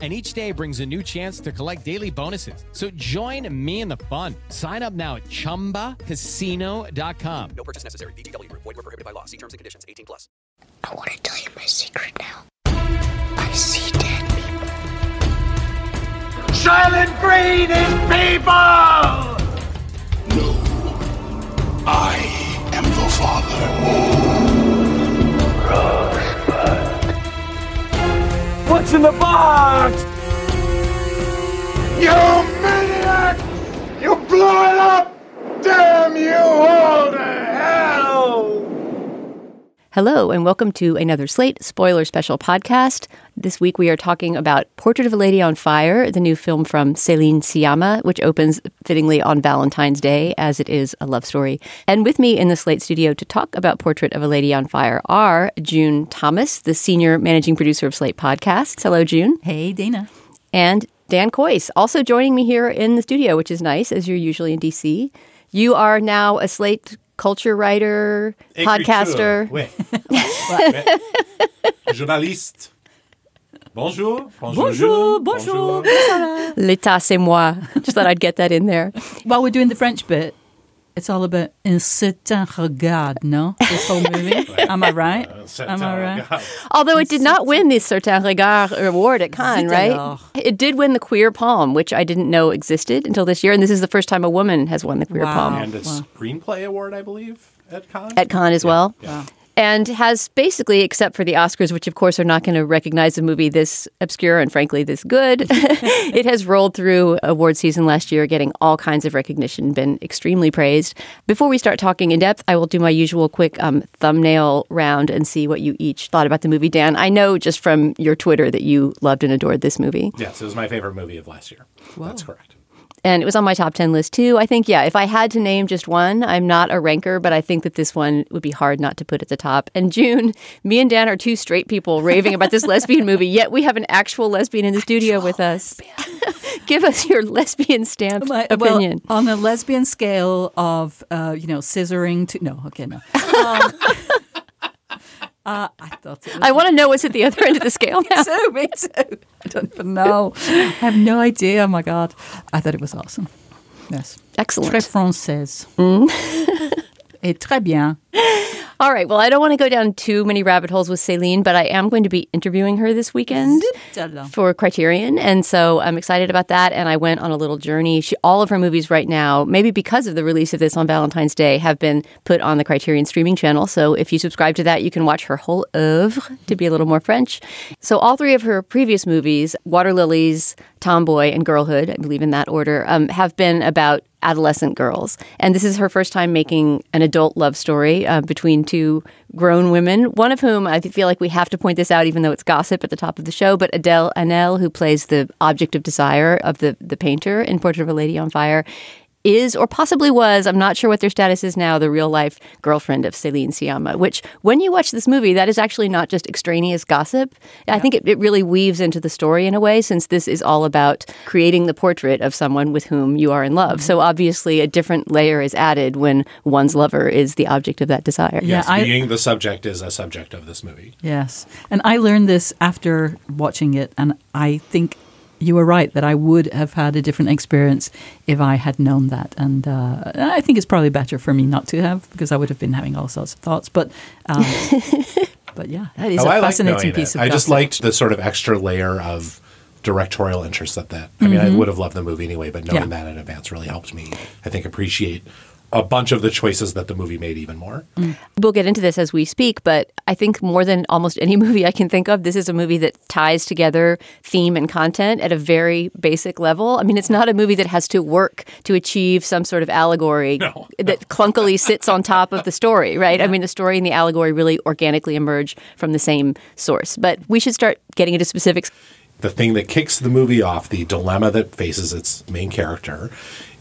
And each day brings a new chance to collect daily bonuses. So join me in the fun. Sign up now at chumbacasino.com. No purchase necessary. VGW Group. Void were prohibited by law. See terms and conditions. 18 plus. I want to tell you my secret now. I see dead people. Soylent Green is people! I am the father. What's in the box? You maniac! You blew it up! Damn you all to hell! Hello, and welcome to another Slate spoiler special podcast. This week we are talking about Portrait of a Lady on Fire, the new film from Celine Sciamma, which opens fittingly on Valentine's Day, as it is a love story. And with me in the Slate studio to talk about Portrait of a Lady on Fire are June Thomas, the senior managing producer of Slate Podcasts. Hello, June. Hey, Dana. And Dan Kois, also joining me here in the studio, which is nice, as you're usually in DC. You are now a Slate culture writer, podcaster. Oui. Journaliste. Bonjour. Bonjour, bonjour. L'état, c'est moi. Just thought I'd get that in there. While we're doing the French bit, it's all about un certain regard, no? This whole movie. Am I right? Am I right? Uh, Although it did not win the Certain Regard award at Cannes, right? It did win the Queer Palm, which I didn't know existed until this year. And this is the first time a woman has won the Queer Wow. Palm And a screenplay award, I believe, at Cannes. at Cannes as well. Yeah. And has basically, except for the Oscars, which of course are not going to recognize a movie this obscure and frankly this good, it has rolled through award season last year, getting all kinds of recognition, been extremely praised. Before we start talking in depth, I will do my usual quick um, thumbnail round and see what you each thought about the movie. Dan, I know just from your Twitter that you loved and adored this movie. Yes, it was my favorite movie of last year. That's correct. And it was on my top 10 list too. I think, yeah, if I had to name just one, I'm not a ranker, but I think that this one would be hard not to put at the top. And June, me and Dan are two straight people raving about this lesbian movie, yet we have an actual lesbian in the studio with us. Give us your lesbian stamped My- opinion. Well, on a lesbian scale of, uh, you know, scissoring to. No, okay, no. Um, uh, I thought it was. I want to know what's at the other end of the scale now. too, me too. I don't even know. I have no idea. Oh my God. I thought it was awesome. Yes. Excellent. Très française. Et très bien. All right. Well, I don't want to go down too many rabbit holes with Celine, but I am going to be interviewing her this weekend for Criterion, and so I'm excited about that. And I went on a little journey. She, all of her movies right now, maybe because of the release of this on Valentine's Day, have been put on the Criterion streaming channel. So if you subscribe to that, you can watch her whole oeuvre to be a little more French. So all three of her previous movies, Water Lilies, Tomboy, and Girlhood, I believe in that order, um, have been about adolescent girls. And this is her first time making an adult love story uh, between two grown women, one of whom I feel like we have to point this out, even though it's gossip at the top of the show, but Adele Haenel, who plays the object of desire of the, the painter in Portrait of a Lady on Fire, is or possibly was, I'm not sure what their status is now, the real life girlfriend of Celine Sciamma, which when you watch this movie, that is actually not just extraneous gossip. I think it, it really weaves into the story in a way, since this is all about creating the portrait of someone with whom you are in love. Mm-hmm. So obviously, a different layer is added when one's lover is the object of that desire. Yeah, Yes, I- being the subject is a subject of this movie. Yes. And I learned this after watching it, and I think you were right that I would have had a different experience if I had known that. And uh, I think it's probably better for me not to have because I would have been having all sorts of thoughts. But um, but yeah, that is Oh, a I fascinating knowing piece it. of I just liked the sort of extra layer of directorial interest that that. I mean, I would have loved the movie anyway, but knowing Mm-hmm. Yeah. that in advance really helped me. I think appreciate a bunch of the choices that the movie made even more. Mm. We'll get into this as we speak, but I think more than almost any movie I can think of, this is a movie that ties together theme and content at a very basic level. I mean, it's not a movie that has to work to achieve some sort of allegory that clunkily sits on top of the story, right? I mean, the story and the allegory really organically emerge from the same source. But we should start getting into specifics. the thing that kicks the movie off, the dilemma that faces its main character,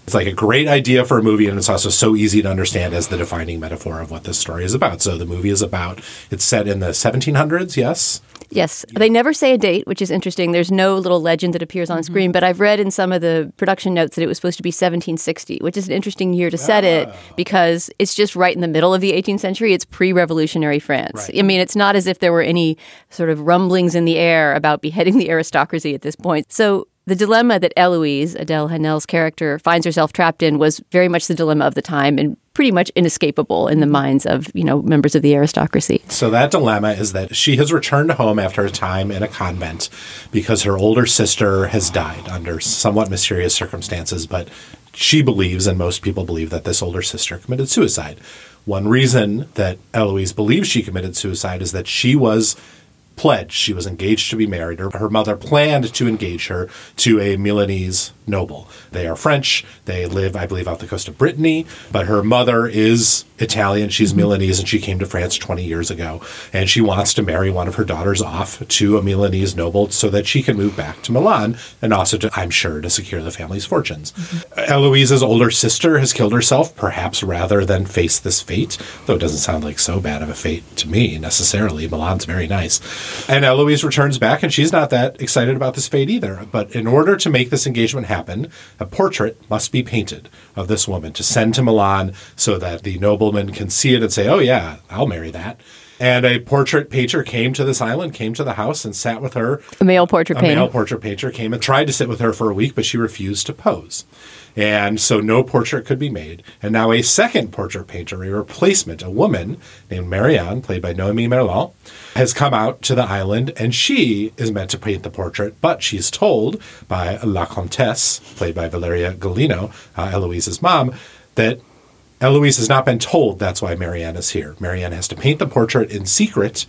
It's like a great idea for a movie, and it's also so easy to understand as the defining metaphor of what this story is about. So the movie is about, it's set in the 1700s, yes? Yes. They never say a date, which is interesting. There's no little legend that appears on mm-hmm. screen, but I've read in some of the production notes that it was supposed to be 1760, which is an interesting year to set it ah. because it's just right in the middle of the 18th century. It's pre revolutionary France. I mean, it's not as if there were any sort of rumblings in the air about beheading the aristocracy at this point. So the dilemma that Eloise, Adele Haenel's character, finds herself trapped in was very much the dilemma of the time and pretty much inescapable in the mm-hmm. minds of, you know, members of the aristocracy. So that dilemma is that she has returned home after a time in a convent because her older sister has died under somewhat mysterious circumstances, but she believes, and most people believe, that this older sister committed suicide. One reason that Eloise believes she committed suicide is that she was pledged, she was engaged to be married. Her, her mother planned to engage her to a Milanese noble. They are French. They live, I believe, off the coast of Brittany, but her mother is Italian. She's mm-hmm. Milanese, and she came to France 20 years ago. And she wants to marry one of her daughters off to a Milanese noble so that she can move back to Milan and also, to, I'm sure, to secure the family's fortunes. Mm-hmm. Eloise's older sister has killed herself, perhaps rather than face this fate, though it doesn't sound like so bad of a fate to me necessarily. Milan's very nice. And Eloise returns back, and she's not that excited about this fate either. But in order to make this engagement happen, a portrait must be painted of this woman to send to Milan so that the nobleman can see it and say, oh, yeah, I'll marry that. And a portrait painter came to this island, came to the house, and sat with her. A male portrait A painter. male portrait painter came and tried to sit with her for a week, but she refused to pose. And so no portrait could be made. And now a second portrait painter, a replacement, a woman named Marianne, played by Noemie Merlant, has come out to the island and she is meant to paint the portrait, but she's told by La Comtesse, played by Valeria Golino, uh, Eloise's mom, that Eloise has not been told that's why Marianne is here. Marianne has to paint the portrait in secret.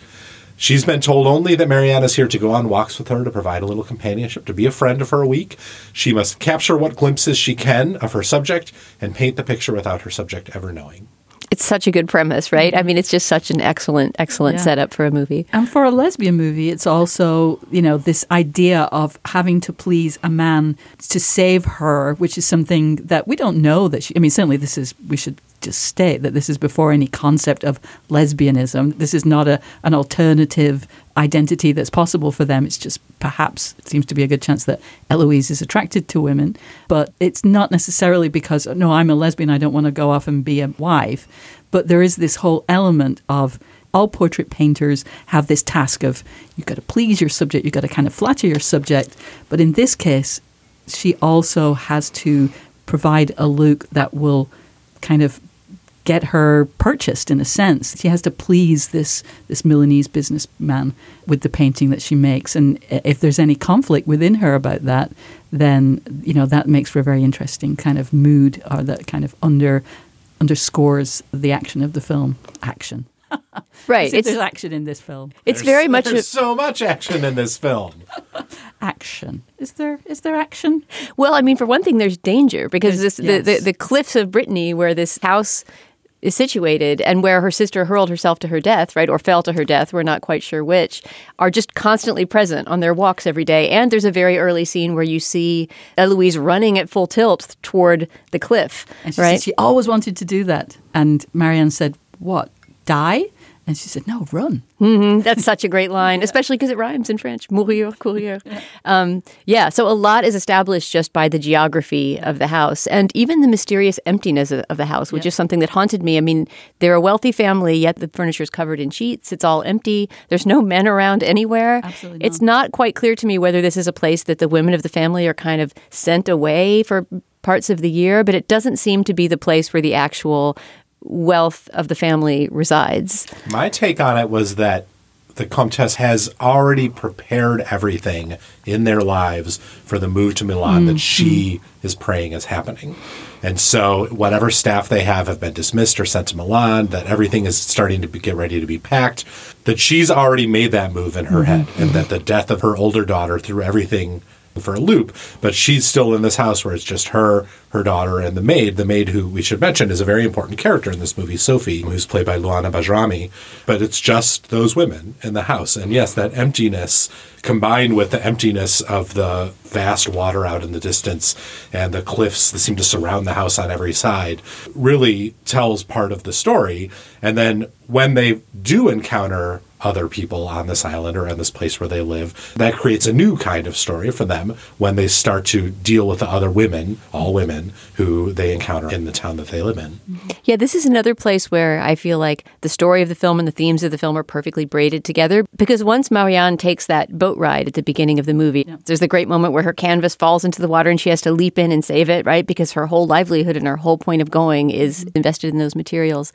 She's been told only that Marianne is here to go on walks with her, to provide a little companionship, to be a friend of her a week. She must capture what glimpses she can of her subject and paint the picture without her subject ever knowing. It's such a good premise, right? I mean, it's just such an excellent, excellent Yeah. setup for a movie. And for a lesbian movie, it's also, you know, this idea of having to please a man to save her, which is something that we don't know that she, I mean, certainly this is, we should just state that this is before any concept of lesbianism. This is not a, an alternative identity that's possible for them. It's just perhaps, it seems to be a good chance that Eloise is attracted to women, but it's not necessarily because, no, I'm a lesbian, I don't want to go off and be a wife. But there is this whole element of, all portrait painters have this task of you've got to please your subject, you've got to kind of flatter your subject. But in this case, she also has to provide a look that will kind of get her purchased in a sense. She has to please this this Milanese businessman with the painting that she makes, and if there's any conflict within her about that, then you know that makes for a very interesting kind of mood, or that kind of under underscores the action of the film. Action. Right. It's there's action in this film. it's very much a, There's so much action in this film. Action. Is there is there action? well. I mean, for one thing, there's danger because There's- this the, the the cliffs of Brittany, where this house is situated, and where her sister hurled herself to her death, right, or fell to her death, we're not quite sure which, are just constantly present on their walks every day. And there's a very early scene where you see Eloise running at full tilt toward the cliff, And she right? she always wanted to do that. And Marianne said, "What? Die?" And she said, "No, run." That's such a great line, especially because it rhymes in French. Mourir, courir. Um, yeah, so a lot is established just by the geography of the house and even the mysterious emptiness of the house, which is something that haunted me. I mean, they're a wealthy family, yet the furniture is covered in sheets. It's all empty. There's no men around anywhere. Absolutely It's not quite clear to me whether this is a place that the women of the family are kind of sent away for parts of the year, but it doesn't seem to be the place where the actual wealth of the family resides. My take on it was that the Comtesse has already prepared everything in their lives for the move to Milan that she mm-hmm. is praying is happening. And so, whatever staff they have have been dismissed or sent to Milan, that everything is starting to be, get ready to be packed, that she's already made that move in her mm-hmm. head, and that mm-hmm. the death of her older daughter threw everything for a loop, but she's still in this house where it's just her, her daughter, and the maid. The maid, who we should mention, is a very important character in this movie, Sophie, who's played by Luana Bajrami. But it's just those women in the house. And yes, that emptiness combined with the emptiness of the vast water out in the distance and the cliffs that seem to surround the house on every side really tells part of the story. And then when they do encounter other people on this island or in this place where they live. That creates a new kind of story for them when they start to deal with the other women, all women, who they encounter in the town that they live in. Yeah, this is another place where I feel like the story of the film and the themes of the film are perfectly braided together because once Marianne takes that boat ride at the beginning of the movie, yeah. there's the great moment where her canvas falls into the water and she has to leap in and save it, right? Because her whole livelihood and her whole point of going is mm-hmm. invested in those materials.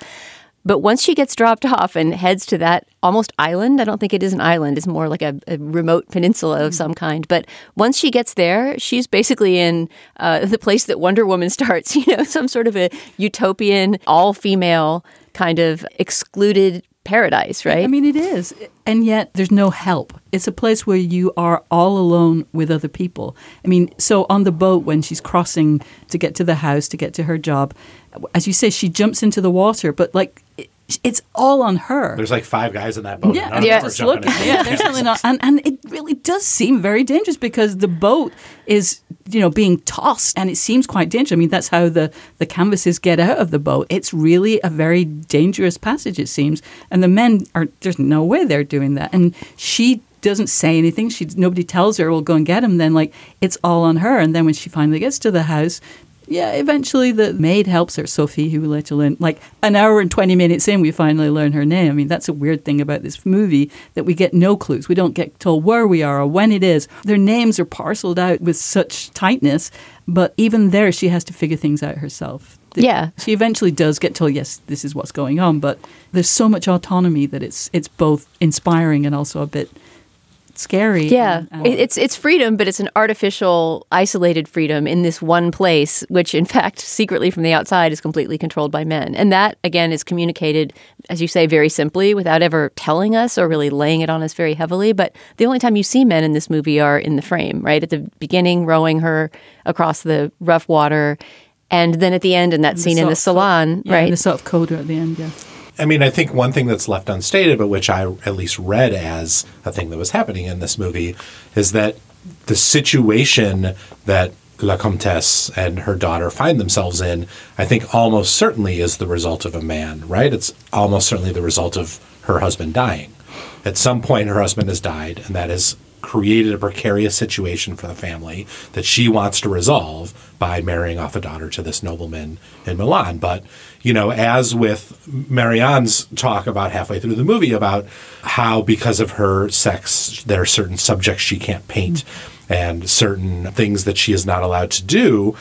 But once she gets dropped off and heads to that almost island, I don't think it is an island, it's more like a, a remote peninsula of some kind. But once she gets there, she's basically in uh, the place that Wonder Woman starts, you know, some sort of a utopian, all female kind of excluded paradise, right? I mean, it is. And yet there's no help. It's a place where you are all alone with other people. I mean, so on the boat, when she's crossing to get to the house, to get to her job, as you say, she jumps into the water, but like it's all on her. There's like five guys in that boat. Yeah, yeah. Just yeah, there's really not, and and it really does seem very dangerous because the boat is you know being tossed, and it seems quite dangerous. I mean, that's how the the canvases get out of the boat. It's really a very dangerous passage, it seems, and the men are there's no way they're doing that, and she doesn't say anything. She nobody tells her, "Well, go and get him." Then like it's all on her. And then when she finally gets to the house, yeah, eventually the maid helps her, Sophie, who we later learn. Like an hour and 20 minutes in, we finally learn her name. I mean, that's a weird thing about this movie that we get no clues. We don't get told where we are or when it is. Their names are parceled out with such tightness, but even there, she has to figure things out herself. Yeah. She eventually does get told, yes, this is what's going on, but there's so much autonomy that it's it's both inspiring and also a bit scary. Yeah, um, and, and it's it's freedom, but it's an artificial, isolated freedom in this one place, which in fact, secretly from the outside, is completely controlled by men. And that again is communicated, as you say, very simply, without ever telling us or really laying it on us very heavily. But the only time you see men in this movie are in the frame, right at the beginning, rowing her across the rough water. And then at the end, in that scene in the salon, yeah, right? the sort of coda at the end, yeah. I mean, I think one thing that's left unstated, but which I at least read as a thing that was happening in this movie, is that the situation that La Comtesse and her daughter find themselves in, I think almost certainly is the result of a man, right? It's almost certainly the result of her husband dying. At some point, her husband has died, and that has created a precarious situation for the family that she wants to resolve by marrying off a daughter to this nobleman in Milan. But, you know, as with Marianne's talk about halfway through the movie about how because of her sex, there are certain subjects she can't paint and certain things that she is not allowed to do,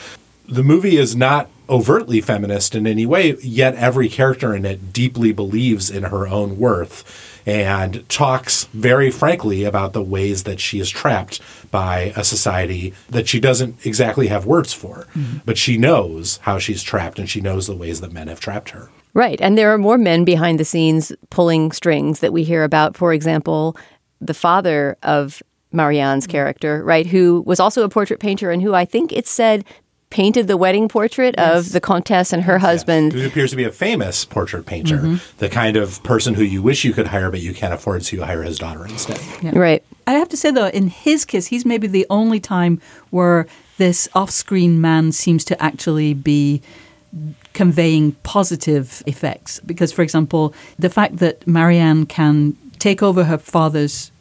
the movie is not overtly feminist in any way, yet every character in it deeply believes in her own worth and talks very frankly about the ways that she is trapped by a society that she doesn't exactly have words for, mm-hmm. but she knows how she's trapped and she knows the ways that men have trapped her. Right. And there are more men behind the scenes pulling strings that we hear about. For example, the father of Marianne's character, right, who was also a portrait painter and who I think it said painted the wedding portrait yes. of the Comtesse and her husband. Who appears to be a famous portrait painter, mm-hmm. the kind of person who you wish you could hire, but you can't afford, so you hire his daughter instead. Yeah. Right. I have to say, though, in his case, he's maybe the only time where this off screen man seems to actually be conveying positive effects. Because, for example, the fact that Marianne can take over her father's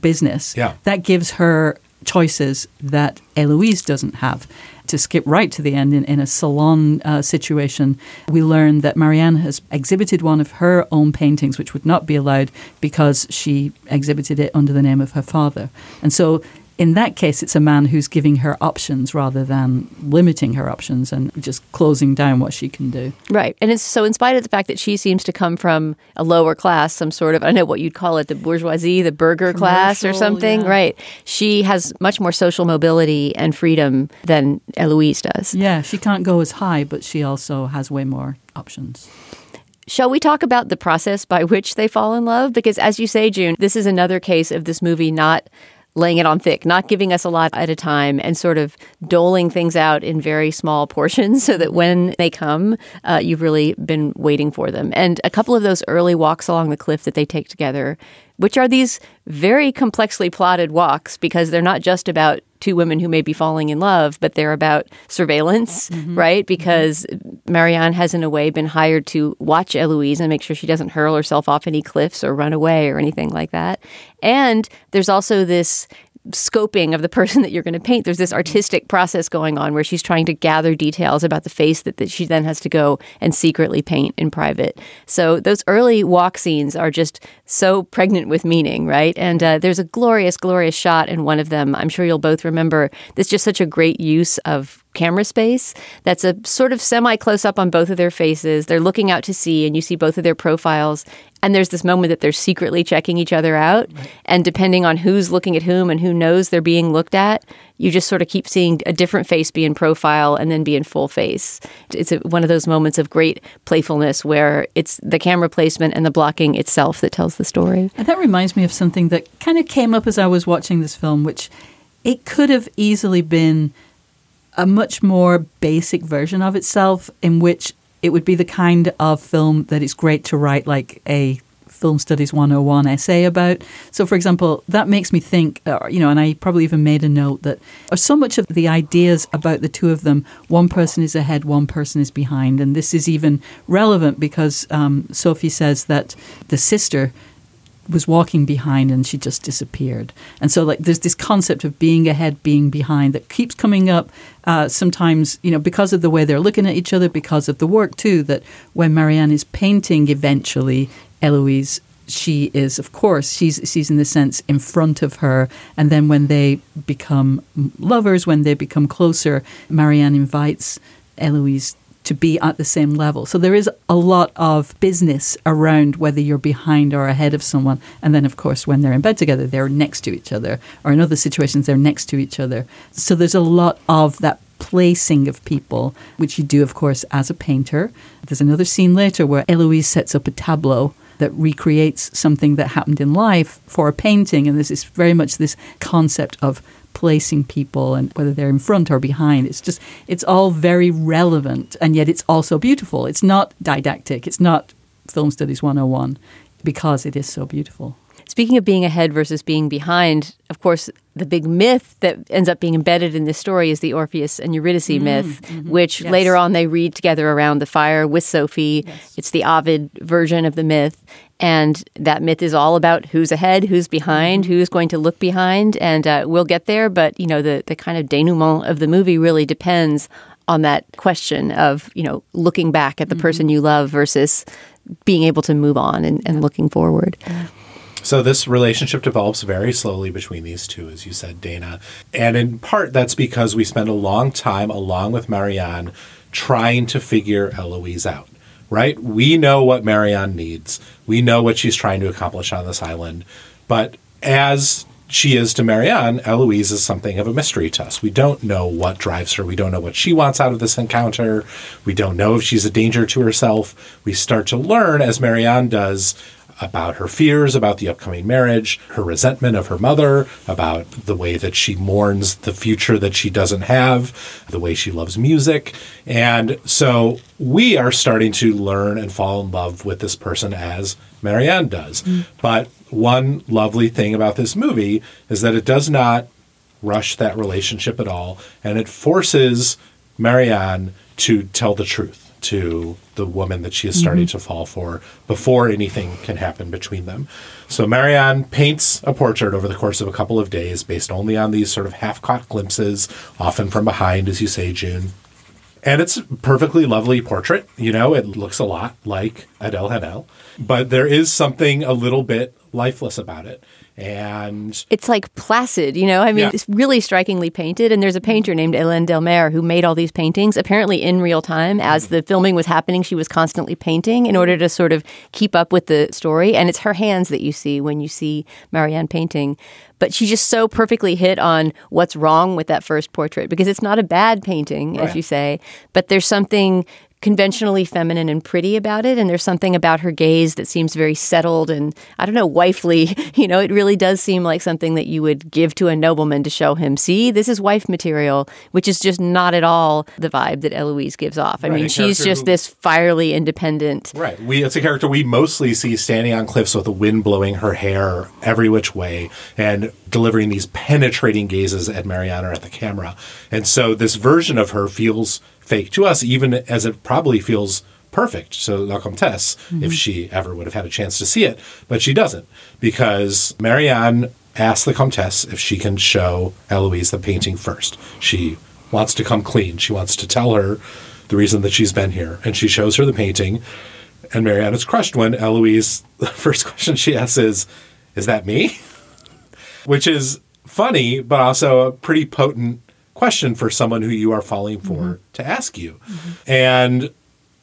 business, yeah. that gives her choices that Eloise doesn't have to skip right to the end, in, in a salon uh, situation, we learn that Marianne has exhibited one of her own paintings, which would not be allowed because she exhibited it under the name of her father. And so in that case, it's a man who's giving her options rather than limiting her options and just closing down what she can do. Right. And it's so, in spite of the fact that she seems to come from a lower class, some sort of, I don't know what you'd call it, the bourgeoisie, the burgher Commercial, class or something, yeah. right? She has much more social mobility and freedom than Eloise does. Yeah, she can't go as high, but she also has way more options. Shall we talk about the process by which they fall in love? Because, as you say, June, this is another case of this movie not laying it on thick, not giving us a lot at a time, and sort of doling things out in very small portions so that when they come, uh, you've really been waiting for them. And a couple of those early walks along the cliff that they take together, which are these very complexly plotted walks because they're not just about two women who may be falling in love, but they're about surveillance, mm-hmm. Mm-hmm. right? Because Marianne has, in a way, been hired to watch Eloise and make sure she doesn't hurl herself off any cliffs or run away or anything like that. And there's also this scoping of the person that you're going to paint. There's this artistic process going on where she's trying to gather details about the face that, that she then has to go and secretly paint in private. So those early walk scenes are just so pregnant with meaning, right? And uh, there's a glorious, glorious shot in one of them. I'm sure you'll both remember. There's just such a great use of camera space that's a sort of semi close up on both of their faces. They're looking out to sea, and you see both of their profiles. And there's this moment that they're secretly checking each other out. And depending on who's looking at whom and who knows they're being looked at, you just sort of keep seeing a different face be in profile and then be in full face. It's a, one of those moments of great playfulness where it's the camera placement and the blocking itself that tells the story. And that reminds me of something that kind of came up as I was watching this film, which it could have easily been a much more basic version of itself, in which it would be the kind of film that it's great to write like a film studies 101 essay about. So, for example, that makes me think, uh, you know, and I probably even made a note that uh, so much of the ideas about the two of them, one person is ahead, one person is behind. And this is even relevant because um, Sophie says that the sister was walking behind and she just disappeared. And so, like, there's this concept of being ahead, being behind that keeps coming up. Uh, sometimes, you know, because of the way they're looking at each other, because of the work too. That when Marianne is painting, eventually Eloise, she is, of course, she's she's in the sense in front of her. And then when they become lovers, when they become closer, Marianne invites Eloise to be at the same level. So there is a lot of business around whether you're behind or ahead of someone. And then, of course, when they're in bed together, they're next to each other, or in other situations, they're next to each other. So there's a lot of that placing of people, which you do, of course, as a painter. There's another scene later where Eloise sets up a tableau that recreates something that happened in life for a painting. And this is very much this concept of placing people and whether they're in front or behind. It's just, it's all very relevant and yet it's also beautiful. It's not didactic, it's not Film Studies 101 because it is so beautiful. Speaking of being ahead versus being behind, of course, the big myth that ends up being embedded in this story is the Orpheus and Eurydice mm, myth, mm-hmm. which Yes. later on they read together around the fire with Sophie. It's the Ovid version of the myth. And that myth is all about who's ahead, who's behind, mm-hmm. who's going to look behind. And uh, we'll get there. But, you know, the, the kind of denouement of the movie really depends on that question of, you know, looking back at the mm-hmm. person you love versus being able to move on and, and looking forward. So this relationship develops very slowly between these two, as you said, Dana. And in part, that's because we spend a long time along with Marianne trying to figure Eloise out, right? We know what Marianne needs. We know what she's trying to accomplish on this island. But as she is to Marianne, Eloise is something of a mystery to us. We don't know what drives her. We don't know what she wants out of this encounter. We don't know if she's a danger to herself. We start to learn, as Marianne does, about her fears about the upcoming marriage, her resentment of her mother, about the way that she mourns the future that she doesn't have, the way she loves music. And so we are starting to learn and fall in love with this person as Marianne does. Mm. But one lovely thing about this movie is that it does not rush that relationship at all, and it forces Marianne to tell the truth to the woman that she is starting mhm. to fall for before anything can happen between them. So Marianne paints a portrait over the course of a couple of days based only on these sort of half-caught glimpses, often from behind, as you say, June. And it's a perfectly lovely portrait. You know, it looks a lot like Adele Haenel, but there is something a little bit lifeless about it. And it's like placid, you know. I mean, Yeah. it's really strikingly painted. And there's a painter named Hélène Delmaire who made all these paintings. Apparently, in real time, as mm. the filming was happening, she was constantly painting in order to sort of keep up with the story. And it's her hands that you see when you see Marianne painting. But she just so perfectly hit on what's wrong with that first portrait because it's not a bad painting, as Right. you say, but there's something conventionally feminine and pretty about it. And there's something about her gaze that seems very settled and, I don't know, wifely. You know, it really does seem like something that you would give to a nobleman to show him, see, this is wife material, which is just not at all the vibe that Eloise gives off. I Right, mean, she's just who- this fierily independent. Right. We it's a character we mostly see standing on cliffs with the wind blowing her hair every which way and delivering these penetrating gazes at Mariana or at the camera. And so this version of her feels fake to us, even as it probably feels perfect to La Comtesse if mm-hmm. she ever would have had a chance to see it. But she doesn't because Marianne asks the Comtesse if she can show Eloise the painting first. She wants to come clean. She wants to tell her the reason that she's been here. And she shows her the painting. And Marianne is crushed when Eloise, the first question she asks is, Is that me? Which is funny, but also a pretty potent question for someone who you are falling for to ask you. And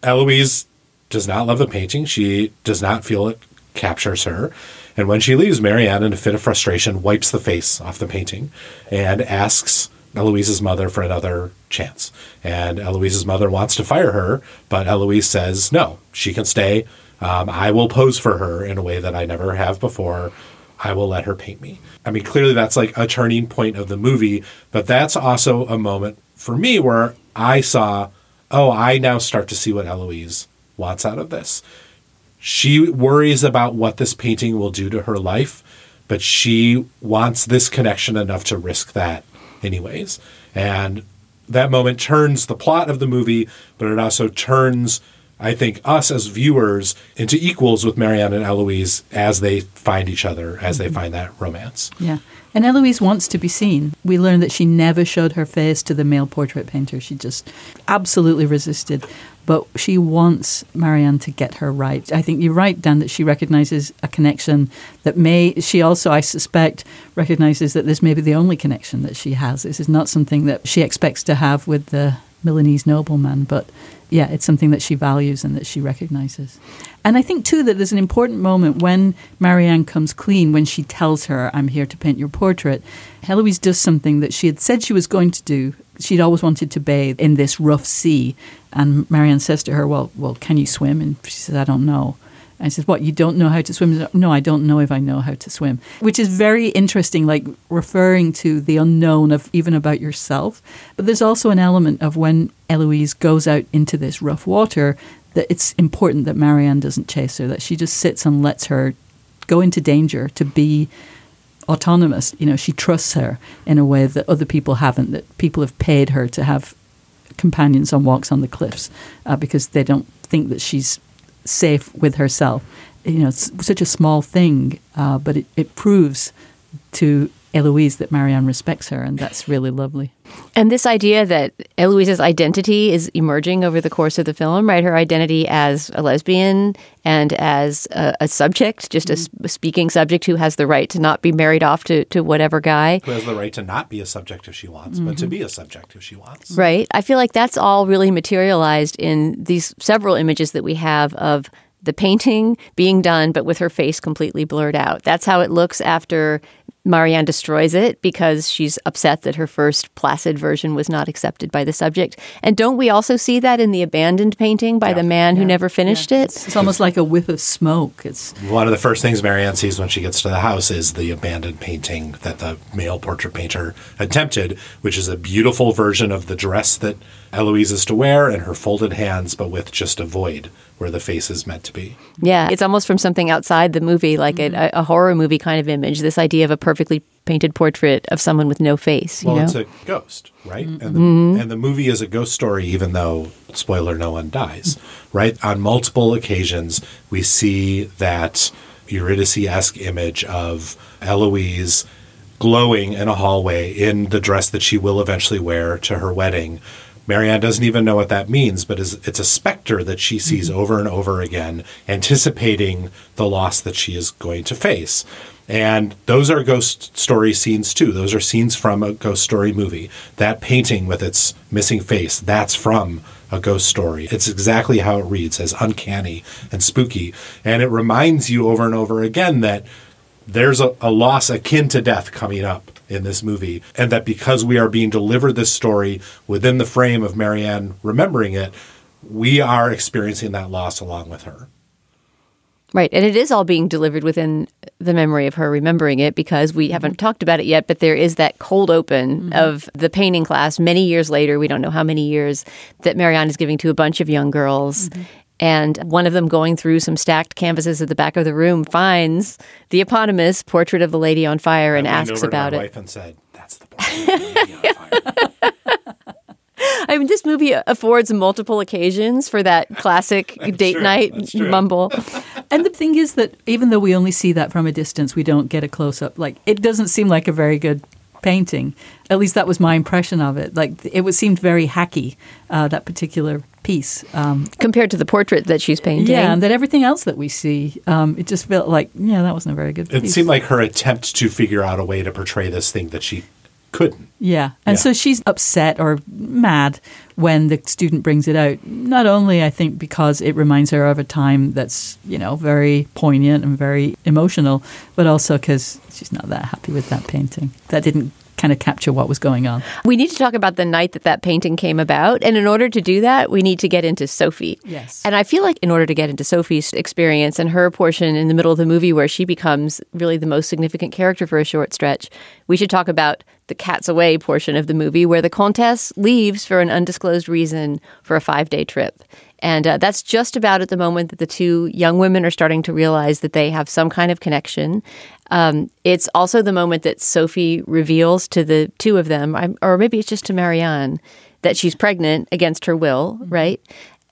Eloise does not love the painting. She does not feel it captures her. And when she leaves, Marianne, in a fit of frustration, wipes the face off the painting and asks Eloise's mother for another chance. And Eloise's mother wants to fire her, but Eloise says, no, she can stay. Um, I will pose for her in a way that I never have before. I will let her paint me. I mean, clearly that's like a turning point of the movie, but that's also a moment for me where I saw, oh, I now start to see what Eloise wants out of this. She worries about what this painting will do to her life, but she wants this connection enough to risk that anyways. And that moment turns the plot of the movie, but it also turns, I think, us as viewers into equals with Marianne and Eloise as they find each other, as they mm-hmm. find that romance. Yeah. And Eloise wants to be seen. We learn that she never showed her face to the male portrait painter. She just absolutely resisted. But she wants Marianne to get her right. I think you're right, Dan, that she recognizes a connection that may, she also, I suspect, recognizes that this may be the only connection that she has. This is not something that she expects to have with the Milanese nobleman, but yeah, it's something that she values and that she recognizes. And I think too that there's an important moment when Marianne comes clean when she tells her, "I'm here to paint your portrait." Heloise does something that she had said she was going to do. She'd always wanted to bathe in this rough sea, and Marianne says to her, "Well, well, can you swim?" And she says, "I don't know." I said, What, you don't know how to swim? No, I don't know if I know how to swim. Which is very interesting, like referring to the unknown of even about yourself. But there's also an element of when Eloise goes out into this rough water that it's important that Marianne doesn't chase her, that she just sits and lets her go into danger to be autonomous. You know, she trusts her in a way that other people haven't, that people have paid her to have companions on walks on the cliffs uh, because they don't think that she's safe with herself. You know, it's such a small thing, uh, but it, it proves to Eloise that Marianne respects her, and that's really lovely. And this idea that Eloise's identity is emerging over the course of the film, right? Her identity as a lesbian and as a, a subject, just a, mm-hmm. s- a speaking subject who has the right to not be married off to, to whatever guy. Who has the right to not be a subject if she wants, but to mm-hmm. be a subject if she wants. Right. I feel like that's all really materialized in these several images that we have of the painting being done, but with her face completely blurred out. That's how it looks after Marianne destroys it because she's upset that her first placid version was not accepted by the subject. And don't we also see that in the abandoned painting by the man who never finished it? It's almost like a whiff of smoke. It's One of the first things Marianne sees when she gets to the house is the abandoned painting that the male portrait painter attempted, which is a beautiful version of the dress that Eloise is to wear and her folded hands, but with just a void where the face is meant to be. Yeah, it's almost from something outside the movie, like a, mm-hmm. a horror movie kind of image. This idea of a perfectly painted portrait of someone with no face. You Well, know, it's a ghost, right? Mm-hmm. And, the, mm-hmm. and the movie is a ghost story, even though, spoiler, no one dies, right? On multiple occasions, we see that Eurydice esque image of Eloise glowing in a hallway in the dress that she will eventually wear to her wedding. Marianne doesn't even know what that means, but is, it's a specter that she sees mm-hmm. over and over again, anticipating the loss that she is going to face. And those are ghost story scenes too. Those are scenes from a ghost story movie. That painting with its missing face, that's from a ghost story. It's exactly how it reads as uncanny and spooky. And it reminds you over and over again that there's a, a loss akin to death coming up in this movie. And that because we are being delivered this story within the frame of Marianne remembering it, we are experiencing that loss along with her. Right. And it is all being delivered within the memory of her remembering it because we haven't mm-hmm. talked about it yet, but there is that cold open mm-hmm. of the painting class many years later. We don't know how many years that Marianne is giving to a bunch of young girls. Mm-hmm. And one of them going through some stacked canvases at the back of the room finds the eponymous portrait of the lady on fire and I leaned asks over to about my it. wife and said, "That's the point." of the lady on fire." I mean, this movie affords multiple occasions for that classic date true. night That's mumble. And the thing is that even though we only see that from a distance, we don't get a close up. Like it doesn't seem like a very good painting. At least that was my impression of it. Like it was seemed very hacky. Uh, that particular piece. Um, compared to the portrait that she's painting. yeah, and then everything else that we see, um, it just felt like yeah, that wasn't a very good. It piece. seemed like her attempt to figure out a way to portray this thing that she couldn't. Yeah. And Yeah. so she's upset or mad when the student brings it out. Not only, I think, because it reminds her of a time that's, you know, very poignant and very emotional, but also because she's not that happy with that painting. That didn't kind of capture what was going on. We need to talk about the night that that painting came about. And in order to do that, we need to get into Sophie. Yes. And I feel like in order to get into Sophie's experience and her portion in the middle of the movie where she becomes really the most significant character for a short stretch, we should talk about the cat's away portion of the movie where the Comtesse leaves for an undisclosed reason for a five day trip. And uh, that's just about at the moment that the two young women are starting to realize that they have some kind of connection. Um, it's also the moment that Sophie reveals to the two of them, or maybe it's just to Marianne, that she's pregnant against her will, right?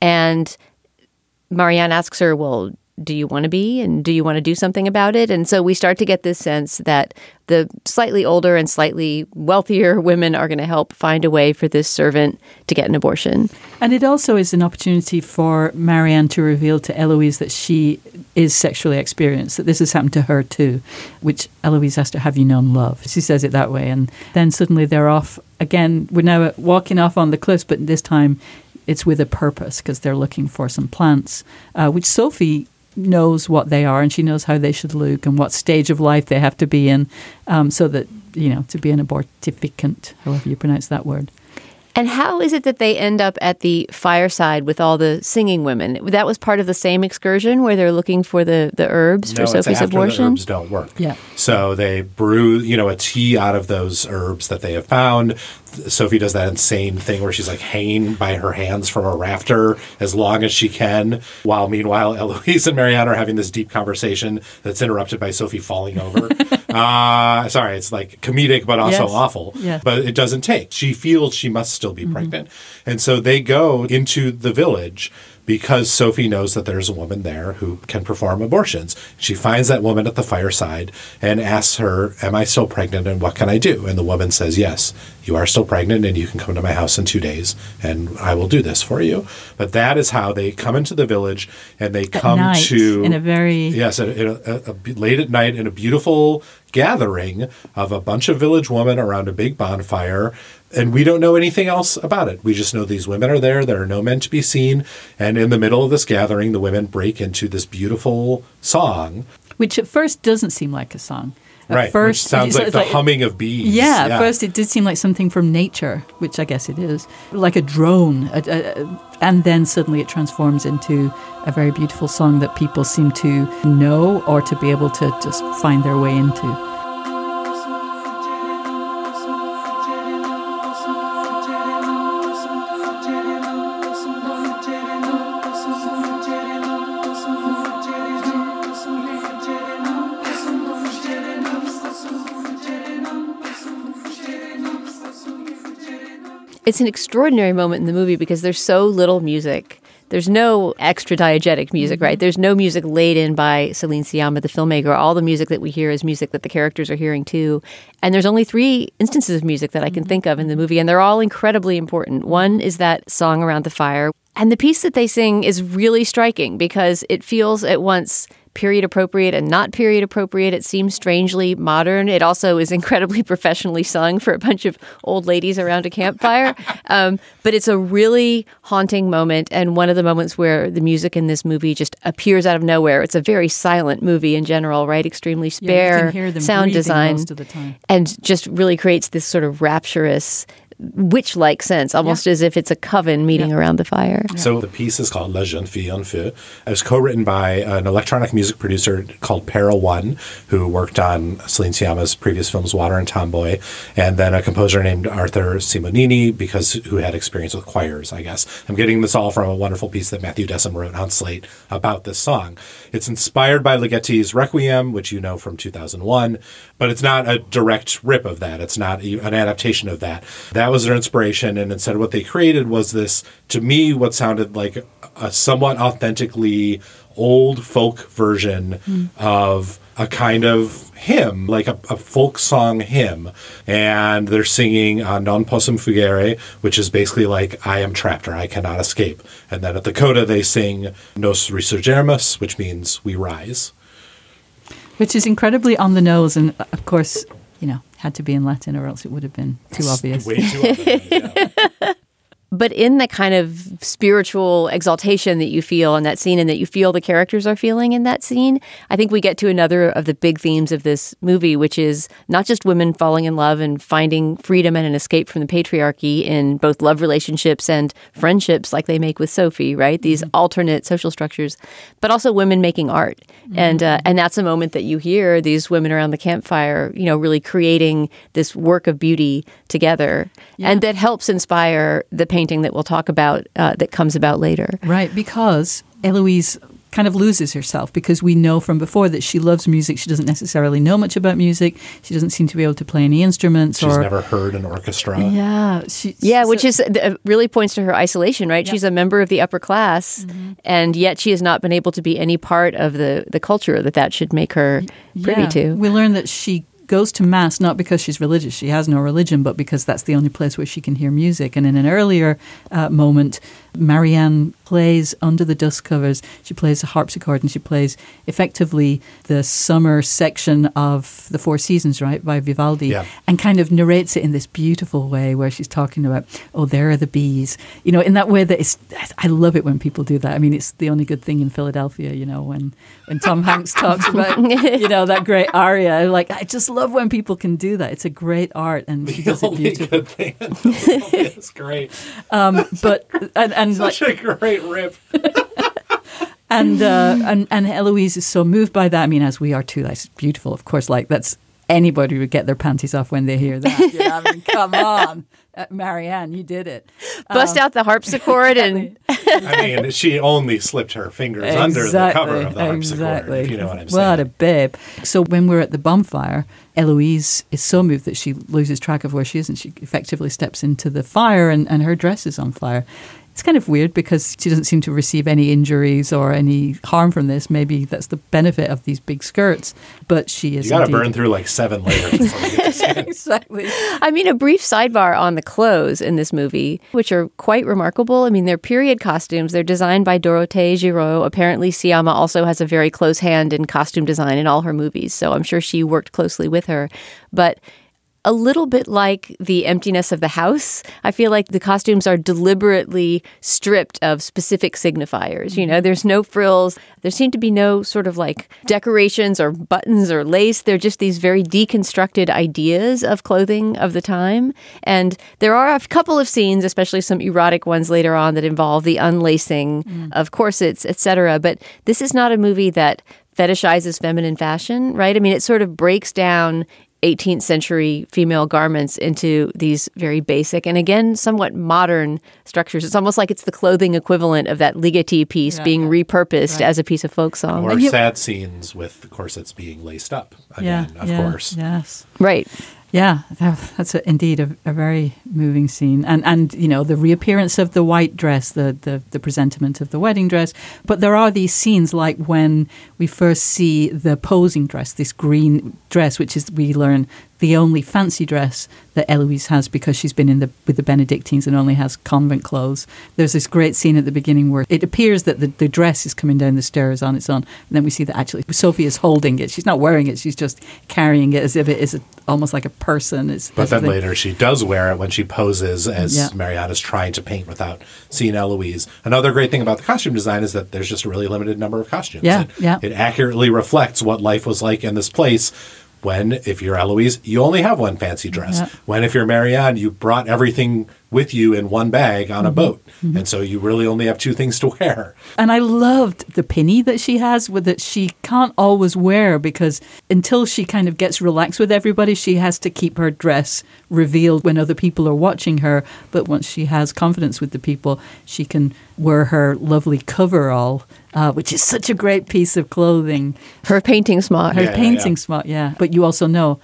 And Marianne asks her, Well, do you want to be? And do you want to do something about it? And so we start to get this sense that the slightly older and slightly wealthier women are going to help find a way for this servant to get an abortion. And it also is an opportunity for Marianne to reveal to Eloise that she is sexually experienced, that this has happened to her too, which Eloise has to have you known love. She says it that way. And then suddenly they're off again. We're now walking off on the cliffs, but this time it's with a purpose because they're looking for some plants, uh, which Sophie knows what they are and she knows how they should look and what stage of life they have to be in um, so that, you know, to be an abortificant, however you pronounce that word. And how is it that they end up at the fireside with all the singing women? That was part of the same excursion where they're looking for the, the herbs for no, it's Sophie's after abortion. the herbs don't work. Yeah. So they brew, you know, a tea out of those herbs that they have found. Sophie does that insane thing where she's like hanging by her hands from a rafter as long as she can, while meanwhile Eloise and Marianne are having this deep conversation that's interrupted by Sophie falling over. uh, sorry, it's like comedic but also Yes. awful. Yes. But it doesn't take. She feels she must still be pregnant. And so they go into the village because Sophie knows that there's a woman there who can perform abortions. She finds that woman at the fireside and asks her, Am I still pregnant and what can I do? And the woman says, Yes, you are still pregnant and you can come to my house in two days and I will do this for you. But that is how they come into the village and they come night, to. in a very- Yes, a, a, a, a- late at night in a beautiful gathering of a bunch of village women around a big bonfire. And we don't know anything else about it. We just know these women are there. There are no men to be seen. And in the middle of this gathering, the women break into this beautiful song. which at first doesn't seem like a song. At right. first, which sounds like the humming of bees. Yeah, at first it did seem like something from nature, which I guess it is, like a drone, a, a- and then suddenly it transforms into a very beautiful song that people seem to know or to be able to just find their way into. It's an extraordinary moment in the movie because there's so little music. There's no extra diegetic music, right? Mm-hmm. There's no music laid in by Celine Sciamma, the filmmaker. All the music that we hear is music that the characters are hearing too. And there's only three instances of music that I can mm-hmm. think of in the movie, and they're all incredibly important. One is that song around the fire. And the piece that they sing is really striking because it feels at once period appropriate and not period appropriate. It seems strangely modern. It also is incredibly professionally sung for a bunch of old ladies around a campfire. Um, but it's a really haunting moment and one of the moments where the music in this movie just appears out of nowhere. It's a very silent movie in general, right? Extremely Yeah, spare them sound design most of the time. and just really creates this sort of rapturous witch-like sense, almost as if it's a coven meeting around the fire. So the piece is called La Jeune Fille en Feu. It was co-written by an electronic music producer called Para One, who worked on Celine Sciamma's previous films Water and Tomboy, and then a composer named Arthur Simonini, because who had experience with choirs, I guess. I'm getting this all from a wonderful piece that Matthew Dessem wrote on Slate about this song. It's inspired by Ligeti's Requiem, which you know from 2001, but it's not a direct rip of that. It's not an adaptation of that. that. That was their inspiration, and instead what they created was this, to me, what sounded like a somewhat authentically old folk version of a kind of hymn, like a, a folk song hymn. And they're singing uh, Non Possum Fugere, which is basically like, I am trapped or I cannot escape. And then at the coda, they sing Nos Resurgemus, which means we rise. Which is incredibly on the nose, and of course, you know, had to be in Latin, or else it would have been too obvious. Way too obvious, yeah. but in the kind of spiritual exaltation that you feel in that scene and that you feel the characters are feeling in that scene, I think we get to another of the big themes of this movie, which is not just women falling in love and finding freedom and an escape from the patriarchy in both love relationships and friendships, like they make with Sophie, right? These alternate social structures, but also women making art, and uh, and that's a moment that you hear these women around the campfire, you know, really creating this work of beauty together, and that helps inspire the painting that we'll talk about uh, that comes about later. Right, because Eloise kind of loses herself because we know from before that she loves music. She doesn't necessarily know much about music. She doesn't seem to be able to play any instruments She's or never heard an orchestra. yeah, she, Yeah, which is uh, really points to her isolation, right? She's a member of the upper class, and yet she has not been able to be any part of the the culture that that should make her privy Yeah. to. We learn that she goes to mass not because she's religious. She has no religion, but because that's the only place where she can hear music. And in an earlier uh, moment, Marianne plays under the dust covers. She plays the harpsichord and she plays effectively the summer section of the Four Seasons, right, by Vivaldi, Yeah. and kind of narrates it in this beautiful way where she's talking about, oh, there are the bees, you know, in that way that it's. I love it when people do that. I mean, it's the only good thing in Philadelphia, you know, when when Tom Hanks talks about, you know, that great aria. Like, I just love when people can do that. It's a great art, and she The does it beautifully. good thing. it's great. Um, but and and like Such a great rip. and uh, and and Eloise is so moved by that. I mean, as we are too. That's beautiful, of course. Like that's anybody would get their panties off when they hear that. You know, I mean, come on, uh, Marianne, you did it. Bust out the harpsichord and I mean, she only slipped her fingers under the cover of the harpsichord, exactly. if you know what I'm What a saying. babe. So when we're at the bonfire, Eloise is so moved that she loses track of where she is and she effectively steps into the fire and, and her dress is on fire. It's kind of weird because she doesn't seem to receive any injuries or any harm from this. Maybe that's the benefit of these big skirts, but she is. You got to indeed- burn through like seven layers before you get to. Exactly. I mean, a brief sidebar on the clothes in this movie, which are quite remarkable. I mean, they're period costumes. They're designed by Dorothée Guiraud. Apparently, Sciamma also has a very close hand in costume design in all her movies, so I'm sure she worked closely with her. But a little bit like the emptiness of the house, I feel like the costumes are deliberately stripped of specific signifiers. You know, mm-hmm. there's no frills. There seem to be no sort of like decorations or buttons or lace. They're just these very deconstructed ideas of clothing of the time. And there are a couple of scenes, especially some erotic ones later on, that involve the unlacing mm. of corsets, etc. But this is not a movie that fetishizes feminine fashion, right? I mean, it sort of breaks down 18th century female garments into these very basic and again somewhat modern structures. It's almost like it's the clothing equivalent of that Ligeti piece being repurposed as a piece of folk song. Or you- sad scenes with the corsets being laced up Yeah, again, of yeah, course. Yes. Right. Yeah, that's a, indeed a, a very moving scene, and and you know the reappearance of the white dress, the, the the presentiment of the wedding dress. But there are these scenes like when we first see the posing dress, this green dress, which is we learn the only fancy dress that Eloise has because she's been in the with the Benedictines and only has convent clothes. There's this great scene at the beginning where it appears that the, the dress is coming down the stairs on its own, and then we see that actually Sophie is holding it. She's not wearing it; she's just carrying it as if it is a, almost like a person. It's, But then later she does wear it when she poses as Yeah. Marianne's trying to paint without seeing Eloise. Another great thing about the costume design is that there's just a really limited number of costumes. Yeah, it, yeah. it accurately reflects what life was like in this place When, if you're Eloise, you only have one fancy dress. Yeah. When, if you're Marianne, you brought everything with you in one bag on a boat. And so you really only have two things to wear. And I loved the pinny that she has with that she can't always wear because until she kind of gets relaxed with everybody, she has to keep her dress revealed when other people are watching her. But once she has confidence with the people, she can wear her lovely coverall, uh, which is such a great piece of clothing. Her painting smock. Her Yeah, yeah, painting yeah. smart, yeah. But you also know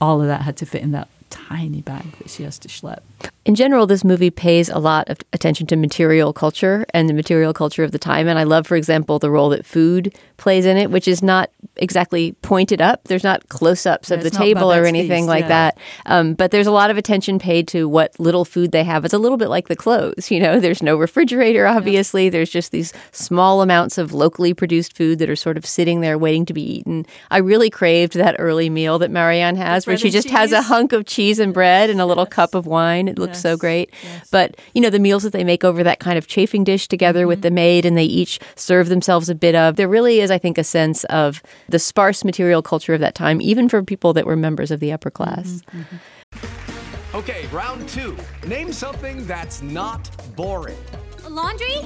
all of that had to fit in that tiny bag that she has to schlep. In general, this movie pays a lot of attention to material culture and the material culture of the time. And I love, for example, the role that food plays in it, which is not exactly pointed up. There's not close ups of Yeah, the table or anything Feast, like yeah. that. Um, but there's a lot of attention paid to what little food they have. It's a little bit like the clothes. You know, there's no refrigerator, obviously. There's just these small amounts of locally produced food that are sort of sitting there waiting to be eaten. I really craved that early meal that Marianne has, where she just has a hunk of cheese and bread and a little cup of wine. It looks so great. yes. But, you know, the meals that they make over that kind of chafing dish together with mm-hmm. the maid and they each serve themselves a bit of, there really is, I think, a sense of the sparse material culture of that time, even for people that were members of the upper mm-hmm. class. Mm-hmm. Okay, round two. Name something that's not boring. A laundry?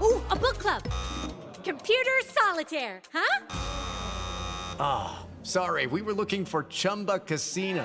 Ooh, a book club. Computer solitaire, huh? Ah, sorry, we were looking for Chumba Casino.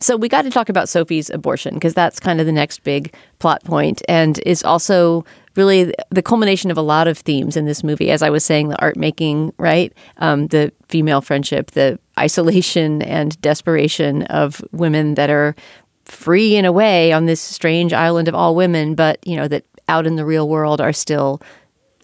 So we got to talk about Sophie's abortion because that's kind of the next big plot point and is also really the culmination of a lot of themes in this movie. As I was saying, the art making, right? Um, the female friendship, the isolation and desperation of women that are free in a way on this strange island of all women, but you know that out in the real world are still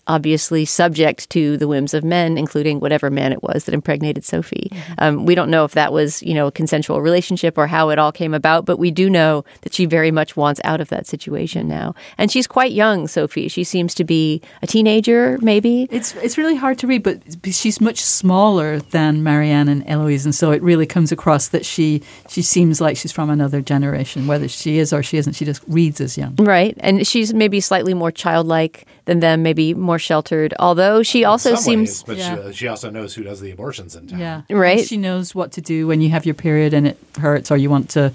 obviously subject to the whims of men, including whatever man it was that impregnated Sophie. Um, we don't know if that was, you know, a consensual relationship or how it all came about, but we do know that she very much wants out of that situation now. And she's quite young, Sophie. She seems to be a teenager, maybe. It's it's really hard to read, but she's much smaller than Marianne and Eloise, and so it really comes across that she she seems like she's from another generation. Whether she is or she isn't, she just reads as young. Right. And she's maybe slightly more childlike than them, maybe more sheltered, although she also In some seems. ways, but Yeah. she, she also knows who does the abortions in town. Yeah, Right. She knows what to do when you have your period and it hurts, or you want to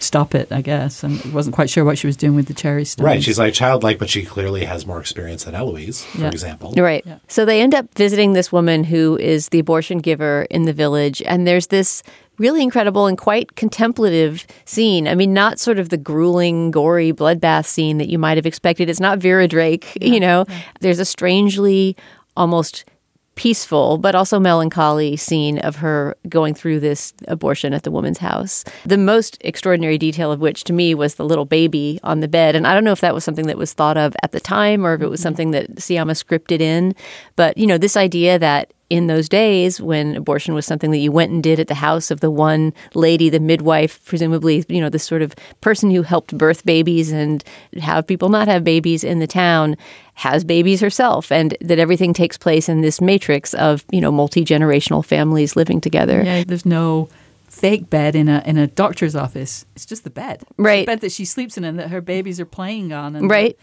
stop it. I guess, and wasn't quite sure what she was doing with the cherry stones. Right. She's like childlike, but she clearly has more experience than Eloise, for Yeah. example. Right. So they end up visiting this woman who is the abortion giver in the village. And there's this really incredible and quite contemplative scene. I mean, not sort of the grueling, gory bloodbath scene that you might have expected. It's not Vera Drake, you know. There's a strangely almost peaceful but also melancholy scene of her going through this abortion at the woman's house. The most extraordinary detail of which to me was the little baby on the bed. And I don't know if that was something that was thought of at the time or if it was mm-hmm. something that Sciamma scripted in. But, you know, this idea that in those days when abortion was something that you went and did at the house of the one lady, the midwife, presumably, you know, the sort of person who helped birth babies and have people not have babies in the town, has babies herself, and that everything takes place in this matrix of, you know, multi generational families living together. Yeah, there's no fake bed in a in a doctor's office. It's just the bed, It's the Right. bed that she sleeps in and that her babies are playing on. And Right.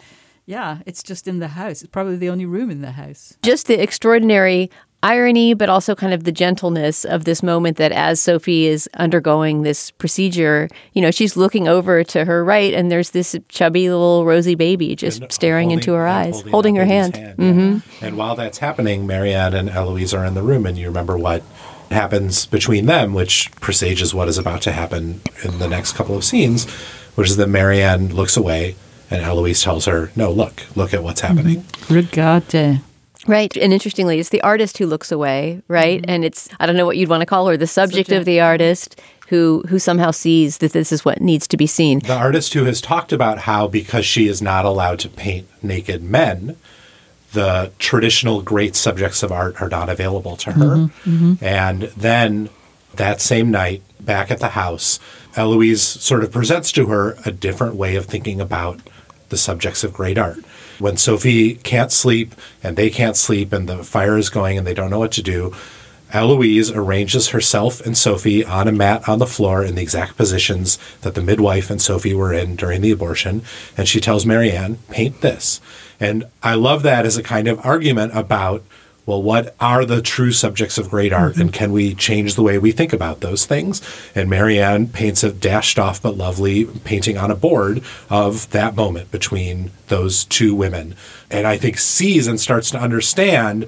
yeah, it's just in the house. It's probably the only room in the house. just the extraordinary irony, but also kind of the gentleness of this moment that as Sophie is undergoing this procedure, you know, she's looking over to her right and there's this chubby little rosy baby just And staring holding- into her eyes, holding, that her baby's hand. Mm-hmm. yeah. And while that's happening, Marianne and Eloise are in the room, and you remember what happens between them, which presages what is about to happen in the next couple of scenes, which is that Marianne looks away, and Eloise tells her, "No, look, look at what's happening." Regardez. Right. And interestingly, it's the artist who looks away, right? Mm-hmm. And it's, I don't know what you'd want to call her, the subject, of the artist who, who somehow sees that this is what needs to be seen. The artist who has talked about how because she is not allowed to paint naked men, the traditional great subjects of art are not available to her. Mm-hmm. Mm-hmm. And then that same night, back at the house, Eloise sort of presents to her a different way of thinking about the subjects of great art. When Sophie can't sleep and they can't sleep and the fire is going and they don't know what to do, Eloise arranges herself and Sophie on a mat on the floor in the exact positions that the midwife and Sophie were in during the abortion. And she tells Marianne, paint this. And I love that as a kind of argument about, well, what are the true subjects of great art and mm-hmm. can we change the way we think about those things? And Marianne paints a dashed off but lovely painting on a board of that moment between those two women. And I think sees and starts to understand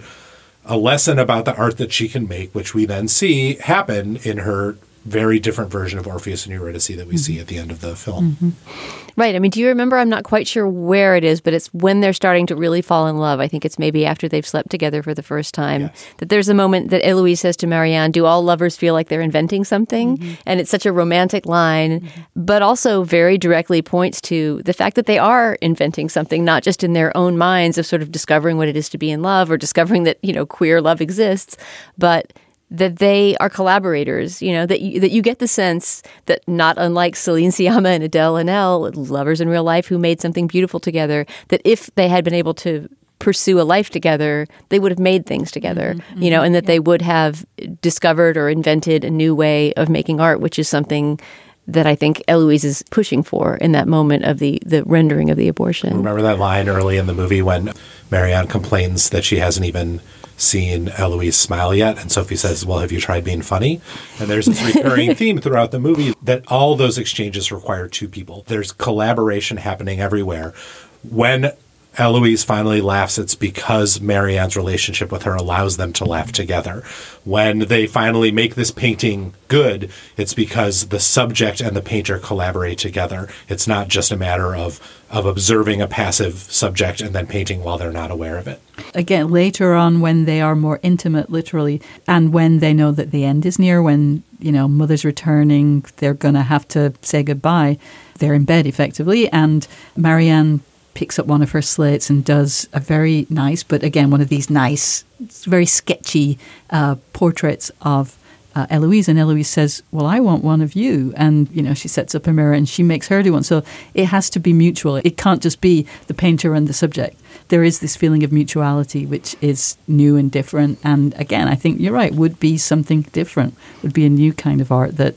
a lesson about the art that she can make, which we then see happen in her very different version of Orpheus and Eurydice that we see mm-hmm. at the end of the film. Mm-hmm. Right. I mean, do you remember? I'm not quite sure where it is, but it's when they're starting to really fall in love. I think it's maybe after they've slept together for the first time that there's a moment that Eloise says to Marianne, Do all lovers feel like they're inventing something? Mm-hmm. And it's such a romantic line, but also very directly points to the fact that they are inventing something, not just in their own minds of sort of discovering what it is to be in love or discovering that, you know, queer love exists, but that they are collaborators, you know, that you, that you get the sense that not unlike Celine Sciamma and Adele Haenel, lovers in real life who made something beautiful together, that if they had been able to pursue a life together, they would have made things together, mm-hmm, you know, mm-hmm. and that they would have discovered or invented a new way of making art, which is something that I think Eloise is pushing for in that moment of the the rendering of the abortion. Remember that line early in the movie when Marianne complains that she hasn't even seen Eloise smile yet? And Sophie says, Well, have you tried being funny? And there's this recurring theme throughout the movie that all those exchanges require two people. There's collaboration happening everywhere. When Eloise finally laughs, it's because Marianne's relationship with her allows them to laugh together. When they finally make this painting good, it's because the subject and the painter collaborate together. It's not just a matter of of observing a passive subject and then painting while they're not aware of it. Again, later on, when they are more intimate, literally, and when they know that the end is near, when you know mother's returning, they're going to have to say goodbye. They're in bed effectively, and Marianne picks up one of her slates and does a very nice, but again, one of these nice, very sketchy uh, portraits of uh, Eloise. And Eloise says, Well, I want one of you. And, you know, she sets up a mirror and she makes her do one. So it has to be mutual. It can't just be the painter and the subject. There is this feeling of mutuality, which is new and different. And again, I think you're right, would be something different, would be a new kind of art that,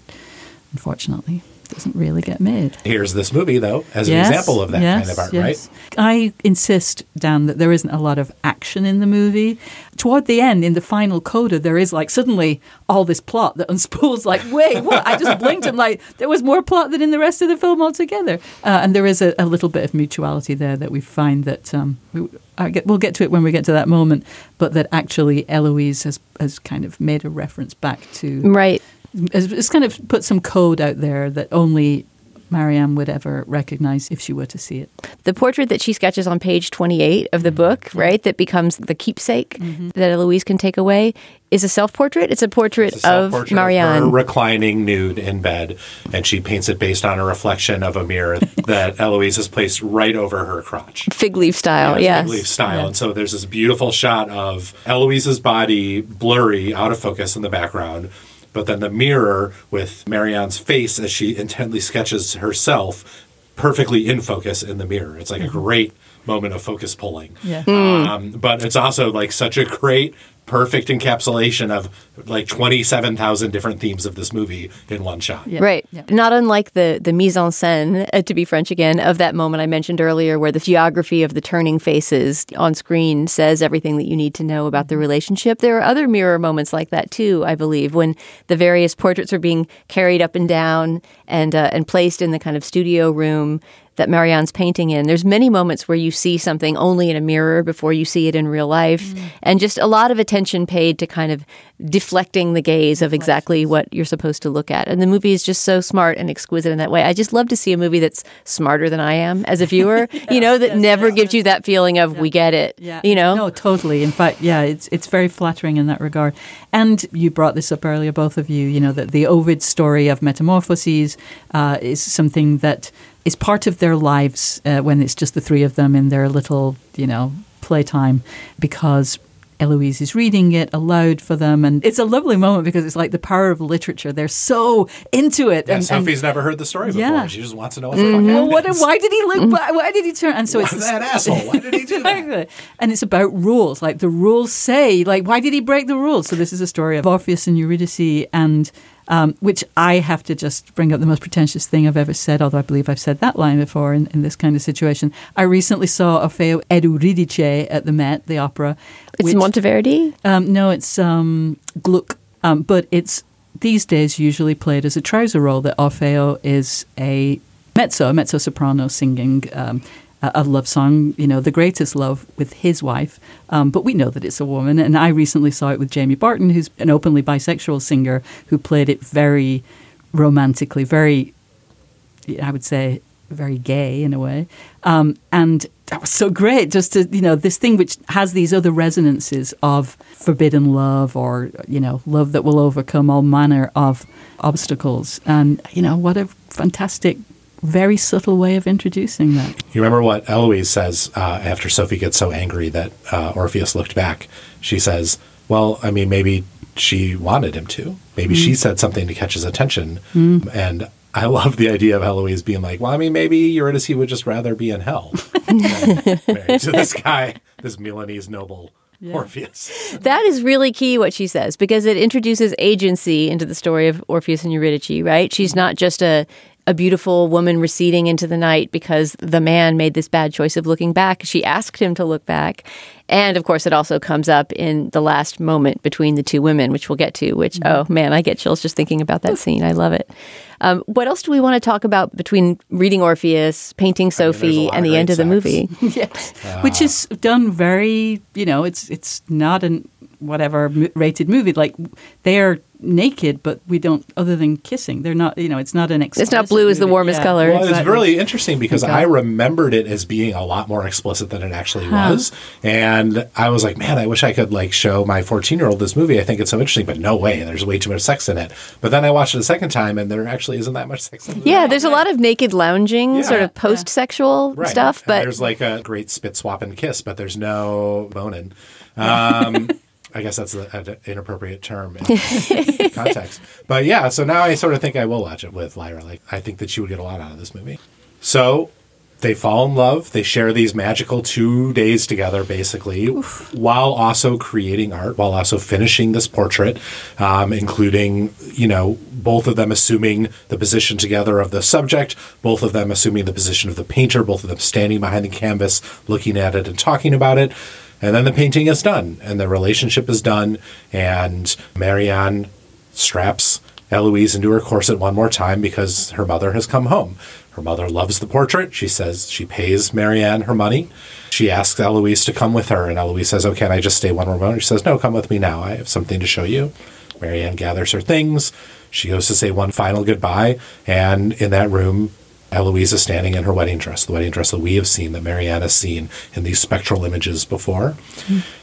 unfortunately, doesn't really get made. Here's this movie, though, as an example of that yes, kind of art, yes. right? I insist, Dan, that there isn't a lot of action in the movie. Toward the end, in the final coda, there is like suddenly all this plot that unspools. Like, wait, what? I just blinked and like there was more plot than in the rest of the film altogether. Uh, and there is a, a little bit of mutuality there that we find that um, we, I get, we'll get to it when we get to that moment. But that actually Eloise has has kind of made a reference back to Right. It's, it's kind of put some code out there that only Marianne would ever recognize if she were to see it. The portrait that she sketches on page 28 of the mm-hmm. book, mm-hmm. right, that becomes the keepsake mm-hmm. that Eloise can take away, is a self portrait. It's a portrait It's a of self-portrait her Marianne. reclining nude in bed, and she paints it based on a reflection of a mirror that Eloise has placed right over her crotch. Fig leaf style, Yeah, yes. fig leaf style. And so there's this beautiful shot of Eloise's body blurry, out of focus in the background, but then the mirror with Marianne's face as she intently sketches herself perfectly in focus in the mirror. It's like a great moment of focus pulling. Yeah. Um, but it's also like such a great, perfect encapsulation of like 27,000 different themes of this movie in one shot. Right. Not unlike the the mise en scène, uh, to be French again, of that moment I mentioned earlier, where the geography of the turning faces on screen says everything that you need to know about the relationship. There are other mirror moments like that too, I believe, when the various portraits are being carried up and down and uh, and placed in the kind of studio room that Marianne's painting in. There's many moments where you see something only in a mirror before you see it in real life, and just a lot of attention paid to kind of deflecting the gaze of exactly what you're supposed to look at. And the movie is just so smart and exquisite in that way. I just love to see a movie that's smarter than I am as a viewer, you know, that never gives you that feeling of we get it. Yeah. You know? No, totally. In fact, yeah, it's it's very flattering in that regard. And you brought this up earlier, both of you. You know that the Ovid story of metamorphoses uh, is something that is part of their lives uh, when it's just the three of them in their little, you know, playtime, because Eloise is reading it aloud for them, and it's a lovely moment because it's like the power of literature. They're so into it. Yeah, and, Sophie's never heard the story before. Yeah. She just wants to know what the fuck well, what, why did he look back? Why did he turn? And so Why it's that asshole? Why did he do that? And it's about rules. Like the rules say, like, why did he break the rules? So this is a story of Orpheus and Eurydice, and um, which I have to just bring up the most pretentious thing I've ever said, although I believe I've said that line before in, in this kind of situation. I recently saw Orfeo Eurydice at the Met, the opera. It's Monteverdi? Um, no, it's um, Gluck. Um, but it's these days usually played as a trouser role, that Orfeo is a mezzo, a mezzo soprano singing um, a, love song, you know, the greatest love with his wife. Um, but we know that it's a woman. And I recently saw it with Jamie Barton, who's an openly bisexual singer who played it very romantically, very, I would say, very gay in a way. Um, and that was so great just to, you know, this thing which has these other resonances of forbidden love or, you know, love that will overcome all manner of obstacles. And, you know, what a fantastic, very subtle way of introducing that. You remember what Eloise says uh, after Sophie gets so angry that uh, Orpheus looked back? She says, Well, I mean, maybe she wanted him to. Maybe she Mm. said something to catch his attention. Mm. And I love the idea of Eloise being like, Well, I mean, maybe Eurydice would just rather be in hell than married to this guy, this Milanese noble Orpheus. That is really key what she says because it introduces agency into the story of Orpheus and Eurydice, right? She's not just a a beautiful woman receding into the night because the man made this bad choice of looking back. She asked him to look back. And of course, it also comes up in the last moment between the two women, which we'll get to, which, oh man, I get chills just thinking about that scene. I love it. Um, what else do we want to talk about between reading Orpheus, painting Sophie, lot and the end great of the movie? yes. Which is done very, you know, it's it's not an whatever m- rated movie. Like they're naked, but we don't. Other than kissing, they're not. You know, it's not an. Explicit. It's not blue is the warmest Yeah. color. Well, it's really interesting because Okay. I remembered it as being a lot more explicit than it actually Huh. was, and I was like, "Man, I wish I could like show my 14 year old this movie. I think it's so interesting." But no way, there's way too much sex in it. But then I watched it a second time, and there actually isn't that much sex in it. Yeah, there's a lot of naked lounging, sort of post sexual Right. stuff, And but there's like a great spit swap and kiss, but there's no boning. Um, I guess that's a- an inappropriate term in context. But yeah, so now I sort of think I will watch it with Lyra. Like, I think that she would get a lot out of this movie. So they fall in love. They share these magical two days together, basically, while also creating art, while also finishing this portrait, um, including, you know, both of them assuming the position together of the subject, both of them assuming the position of the painter, both of them standing behind the canvas, looking at it and talking about it. And then the painting is done, and the relationship is done, and Marianne straps Eloise into her corset one more time because her mother has come home. Her mother loves the portrait. She says she pays Marianne her money. She asks Eloise to come with her, and Eloise says, Oh, can I just stay one more moment? She says, No, come with me now. I have something to show you. Marianne gathers her things. She goes to say one final goodbye, and in that room, Eloise is standing in her wedding dress, the wedding dress that we have seen, that Marianne has seen in these spectral images before.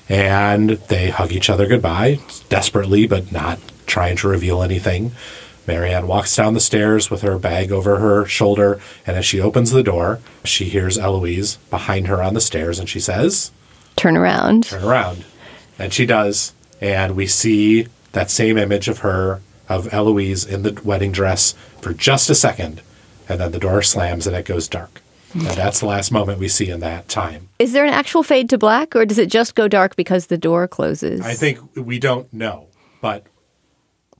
And they hug each other goodbye, desperately, but not trying to reveal anything. Marianne walks down the stairs with her bag over her shoulder, and as she opens the door, she hears Eloise behind her on the stairs, and she says, turn around. Turn around. And she does, and we see that same image of her, of Eloise in the wedding dress for just a second, and then the door slams and it goes dark. And mm-hmm. that's the last moment we see in that time. Is there an actual fade to black, or does it just go dark because the door closes? I think we don't know, but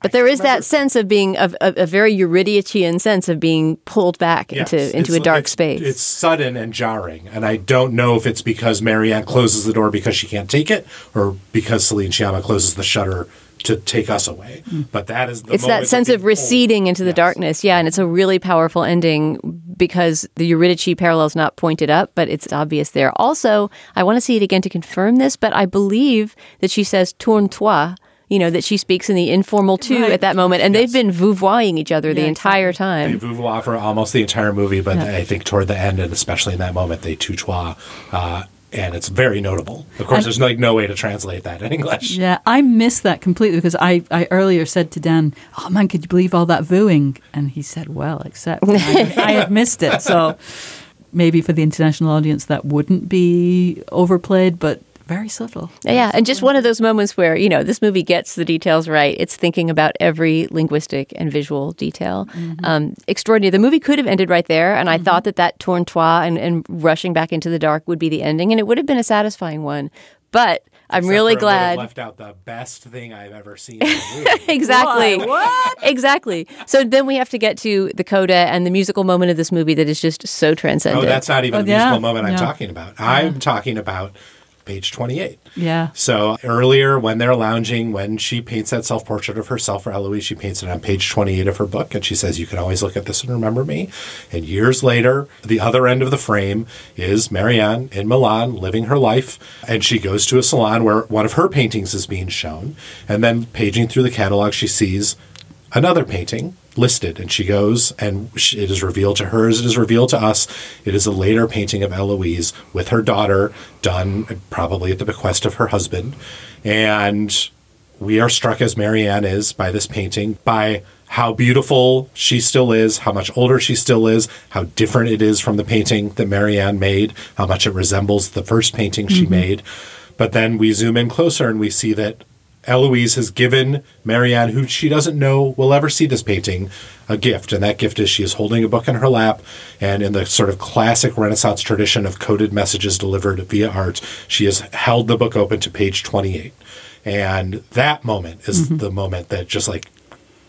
but there is that sense of being of a, a very Eurydicean sense of being pulled back Yes, into into a dark it's- space. It's sudden and jarring, and I don't know if it's because Marianne closes the door because she can't take it, or because Celine Sciamma closes the shutter to take us away. But that is the it's that sense of receding into the darkness, yeah, and it's a really powerful ending because the Eurydice parallel is not pointed up, but it's obvious there. Also, I want to see it again to confirm this, but I believe that she says "tourne-toi," you know, that she speaks in the informal too Right. at that moment, and they've been vouvoying each other the Yeah, entire They time. vouvoie for almost the entire movie, but Yeah. I think toward the end, and especially in that moment, they tutoie, uh, and it's very notable. Of course, And- there's like no way to translate that in English. Yeah, I missed that completely because I, I earlier said to Dan, "Oh man, could you believe all that vooing?" And he said, "Well, except I, I had missed it." So maybe for the international audience that wouldn't be overplayed, but very subtle. Yeah, and just one of those moments where, you know, this movie gets the details right. It's thinking about every linguistic and visual detail. Um, extraordinary. The movie could have ended right there, and I thought that that tournois and, and rushing back into the dark would be the ending, and it would have been a satisfying one. But I'm Except really for it glad. left out the best thing I've ever seen in a movie. exactly. What? Exactly. So then we have to get to the coda and the musical moment of this movie that is just so transcendent. oh, that's not even Oh, the musical yeah, moment I'm talking about. I'm talking about page 28. Yeah. So earlier, when they're lounging, when she paints that self portrait of herself for Eloise, she paints it on page 28 of her book. And she says, You can always look at this and remember me. And years later, the other end of the frame is Marianne in Milan living her life. And she goes to a salon where one of her paintings is being shown. And then, paging through the catalog, she sees another painting listed. And she goes and it is revealed to her as it is revealed to us. It is a later painting of eloise with her daughter done uh, probably at the bequest of her husband. And we are struck as marianne is by this painting by how beautiful she still is how much older she still is how different it is from the painting that marianne made how much it resembles the first painting she mm-hmm. made. But then we zoom in closer and we see that Eloise has given Marianne, who she doesn't know will ever see this painting, a gift. And that gift is she is holding a book in her lap. And in the sort of classic Renaissance tradition of coded messages delivered via art, she has held the book open to page 28. And that moment is mm-hmm. the moment that just like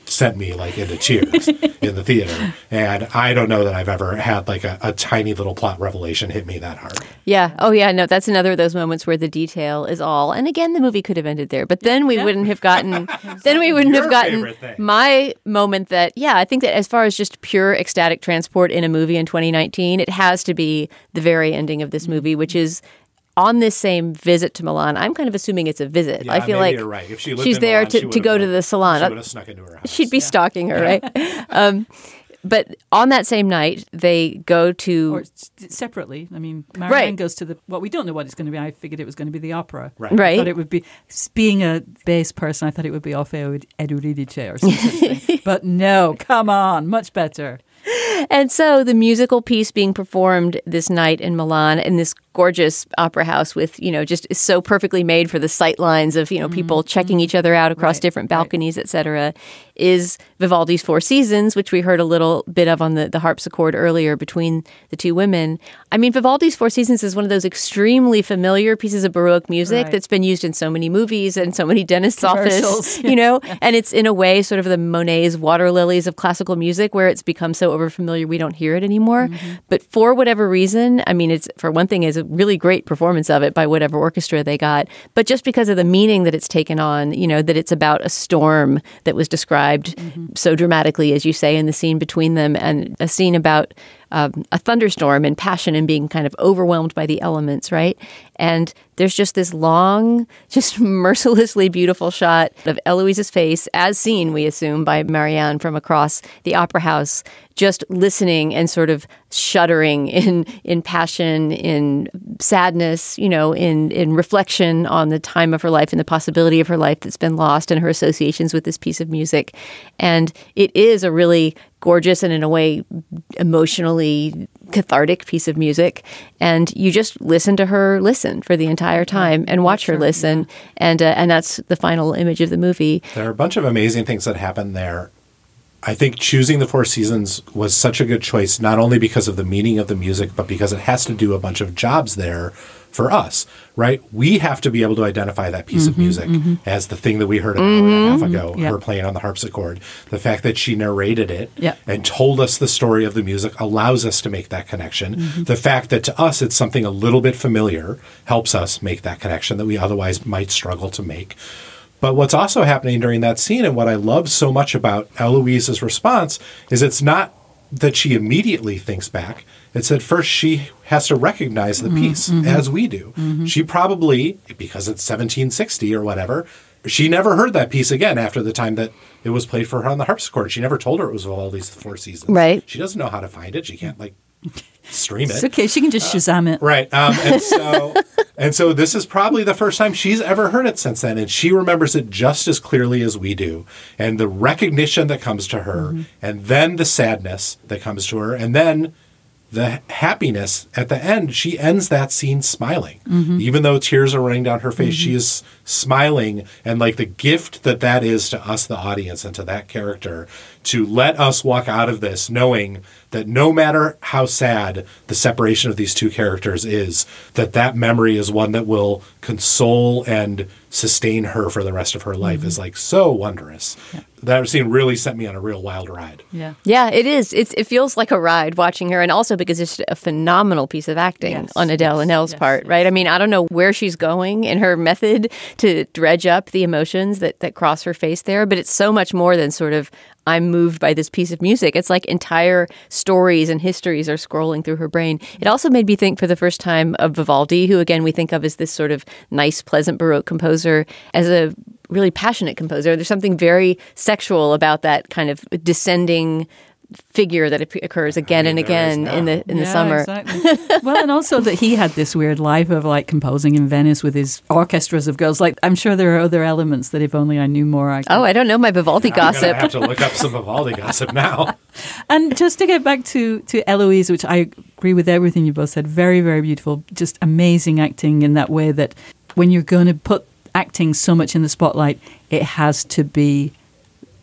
sent me like into tears in the theater. And I don't know that I've ever had like a, a tiny little plot revelation hit me that hard. Yeah. Oh, yeah. No, that's another of those moments where the detail is all. And again, the movie could have ended there, but then we wouldn't have gotten. then we wouldn't Your have gotten my moment. That yeah, I think that as far as just pure ecstatic transport in a movie in 2019, it has to be the very ending of this movie, which is. On this same visit to Milan, I'm kind of assuming it's a visit. Yeah, I feel maybe like you're right. If she lived she's in there Milan, to, would to have go to the salon. She would have snuck into her house. She'd be stalking her, right? um, but on that same night, they go to Or separately. I mean, Marianne Right. goes to the. Well, we don't know what it's going to be. I figured it was going to be the opera. Right. Right. But it would be, being a bass person, I thought it would be Orfeo Euridice or something. but no, come on, much better. And so the musical piece being performed this night in Milan in this gorgeous opera house with, you know, just so perfectly made for the sight lines of, you know, people mm-hmm. checking each other out across Right, different right. balconies, et cetera, is Vivaldi's Four Seasons, which we heard a little bit of on the, the harpsichord earlier between the two women. I mean, Vivaldi's Four Seasons is one of those extremely familiar pieces of Baroque music Right. that's been used in so many movies and so many dentist's offices, you know, and it's in a way sort of the Monet's water lilies of classical music where it's become so overfamiliar we don't hear it anymore. Mm-hmm. But for whatever reason, I mean, it's for one thing, is a really great performance of it by whatever orchestra they got. But just because of the meaning that it's taken on, you know, that it's about a storm that was described mm-hmm. So dramatically, as you say, in the scene between them, and a scene about um, a thunderstorm and passion and being kind of overwhelmed by the elements, right? And there's just this long, just mercilessly beautiful shot of Eloise's face, as seen, we assume, by Marianne from across the opera house, just listening and sort of shuddering in in passion, in sadness, you know, in in reflection on the time of her life and the possibility of her life that's been lost and her associations with this piece of music. And it is a really gorgeous and in a way emotionally cathartic piece of music. And you just listen to her listen for the entire time and watch her listen. and uh, and that's the final image of the movie. There are a bunch of amazing things that happen there. I think choosing the Four Seasons was such a good choice, not only because of the meaning of the music, but because it has to do a bunch of jobs there for us, right? We have to be able to identify that piece of mm-hmm, music mm-hmm. as the thing that we heard an hour and a half mm-hmm. ago, Yeah. her playing on the harpsichord. The fact that she narrated it Yeah. and told us the story of the music allows us to make that connection. The fact that to us it's something a little bit familiar helps us make that connection that we otherwise might struggle to make. But what's also happening during that scene, and what I love so much about Eloise's response, is it's not that she immediately thinks back. It's that first she has to recognize the mm-hmm, piece mm-hmm. as we do. Mm-hmm. She probably, because it's 1760 or whatever, she never heard that piece again after the time that it was played for her on the harpsichord. She never told her it was Vivaldi's The Four Seasons. Right. She doesn't know how to find it. She can't like stream It's it. okay. She can just uh, Shazam it. Right. Um, and so and so this is probably the first time she's ever heard it since then. And she remembers it just as clearly as we do. And the recognition that comes to her, and then the sadness that comes to her, and then the happiness at the end, she ends that scene smiling. Mhm. Even though tears are running down her face, she is smiling. And like the gift that that is to us, the audience, and to that character, to let us walk out of this knowing that no matter how sad the separation of these two characters is, that that memory is one that will console and sustain her for the rest of her life mm-hmm. is like so wondrous. That scene really set me on a real wild ride. Yeah. Yeah, it is. It's it feels like a ride watching her, and also because it's a phenomenal piece of acting Yes, on Adele Haenel's part, right? I mean, I don't know where she's going in her method to dredge up the emotions that that cross her face there, but it's so much more than sort of I'm moved by this piece of music. It's like entire stories and histories are scrolling through her brain. It also made me think for the first time of Vivaldi, who again we think of as this sort of nice, pleasant Baroque composer, as a really passionate composer. There's something very sexual about that kind of descending figure that ap- occurs again and again in the in the Yeah, summer. exactly. well, and also that he had this weird life of like composing in Venice with his orchestras of girls. Like, I'm sure there are other elements that if only I knew more, I could. Oh, I don't know my Vivaldi I'm gonna gossip. have to look up some Vivaldi gossip now. And just to get back to to Eloise, which I agree with everything you both said, very very beautiful, just amazing acting in that way that when you're going to put acting so much in the spotlight, it has to be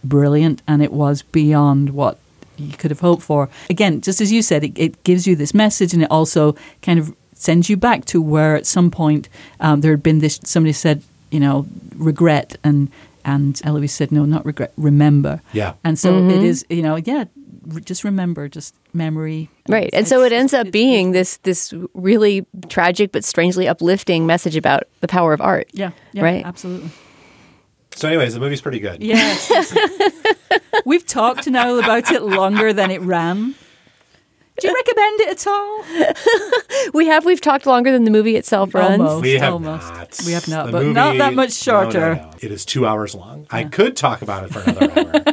brilliant, and it was beyond what you could have hoped for. Again, just as you said, it, it gives you this message, and it also kind of sends you back to where at some point um, there had been this. Somebody said, you know, regret, and and Eloise said, no, not regret, remember. Yeah. And so Mhm. it is, you know, yeah, r- just remember, just memory. Right. And so it ends up being this this really tragic but strangely uplifting message about the power of art. Yeah, yeah, right. absolutely. So, anyways, the movie's pretty good. Yes. We've talked now about it longer than it ran. Do you uh, recommend it at all? We have we've talked longer than the movie itself runs. Almost. We have almost. not. We have not, The but not that much no, no, shorter. no. It is two hours long. I could talk about it for another hour, but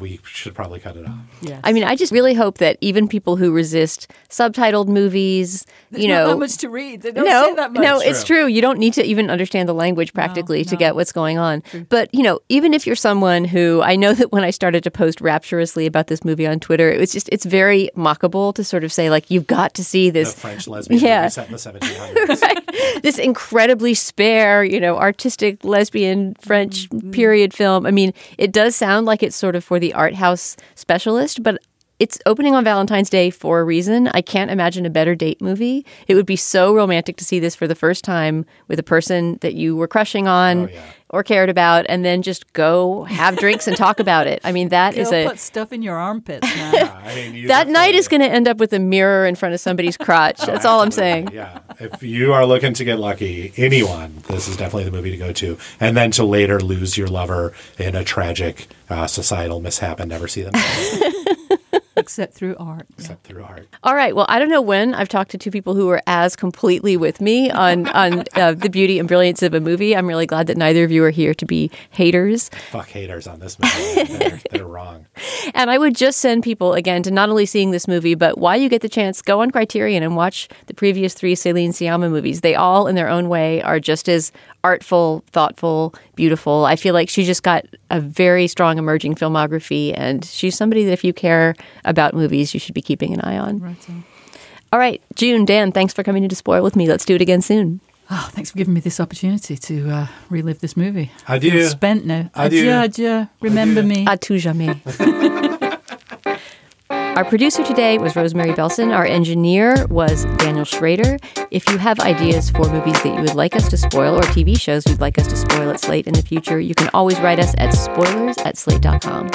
we should probably cut it off. Yes. I mean, I just really hope that even people who resist subtitled movies, There's you not know, that much to read. They don't no, say that much. no, it's true. You don't need to even understand the language practically to get what's going on. But you know, even if you're someone who I know that when I started to post rapturously about this movie on Twitter, it was just it's very mockable to sort of say like you've got to see The this French lesbian Yeah. movie set in the 1700s. right? This incredibly spare, you know, artistic lesbian French Mm-hmm. period film. I mean, it does sound like it's sort of for the art house specialist, but it's opening on Valentine's Day for a reason. I can't imagine a better date movie. It would be so romantic to see this for the first time with a person that you were crushing on oh, or cared about, and then just go have drinks and talk about it. I mean, that is Go a put stuff in your armpits now. I mean, that night is going to end up with a mirror in front of somebody's crotch. That's all I'm saying. Yeah. If you are looking to get lucky, anyone, this is definitely the movie to go to. And then to later lose your lover in a tragic uh, societal mishap and never see them again, Except through art. except through art. All right. Well, I don't know when I've talked to two people who are as completely with me on on uh, the beauty and brilliance of a movie. I'm really glad that neither of you are here to be haters. Fuck haters on this movie. they're, they're wrong. And I would just send people again to not only seeing this movie, but while you get the chance, go on Criterion and watch the previous three Celine Sciamma movies. They all, in their own way, are just as artful, thoughtful, beautiful. I feel like she just got a very strong emerging filmography, and she's somebody that if you care about movies, you should be keeping an eye on. Right. so- All right, June, Dan, thanks for coming in to spoil with me. Let's do it again soon. Oh, thanks for giving me this opportunity to uh, relive this movie. I Adieu. feel spent now. Adieu. Adieu, adieu. Remember me. À tout jamais. Our producer today was Rosemary Belson. Our engineer was Daniel Schrader. If you have ideas for movies that you would like us to spoil or TV shows you'd like us to spoil at Slate in the future, you can always write us at spoilers at slate.com.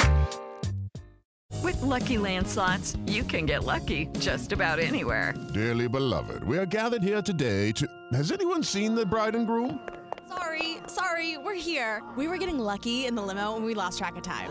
With Lucky Land slots, you can get lucky just about anywhere. Dearly beloved, we are gathered here today to. Has anyone seen the bride and groom? Sorry, sorry, we're here. We were getting lucky in the limo and we lost track of time.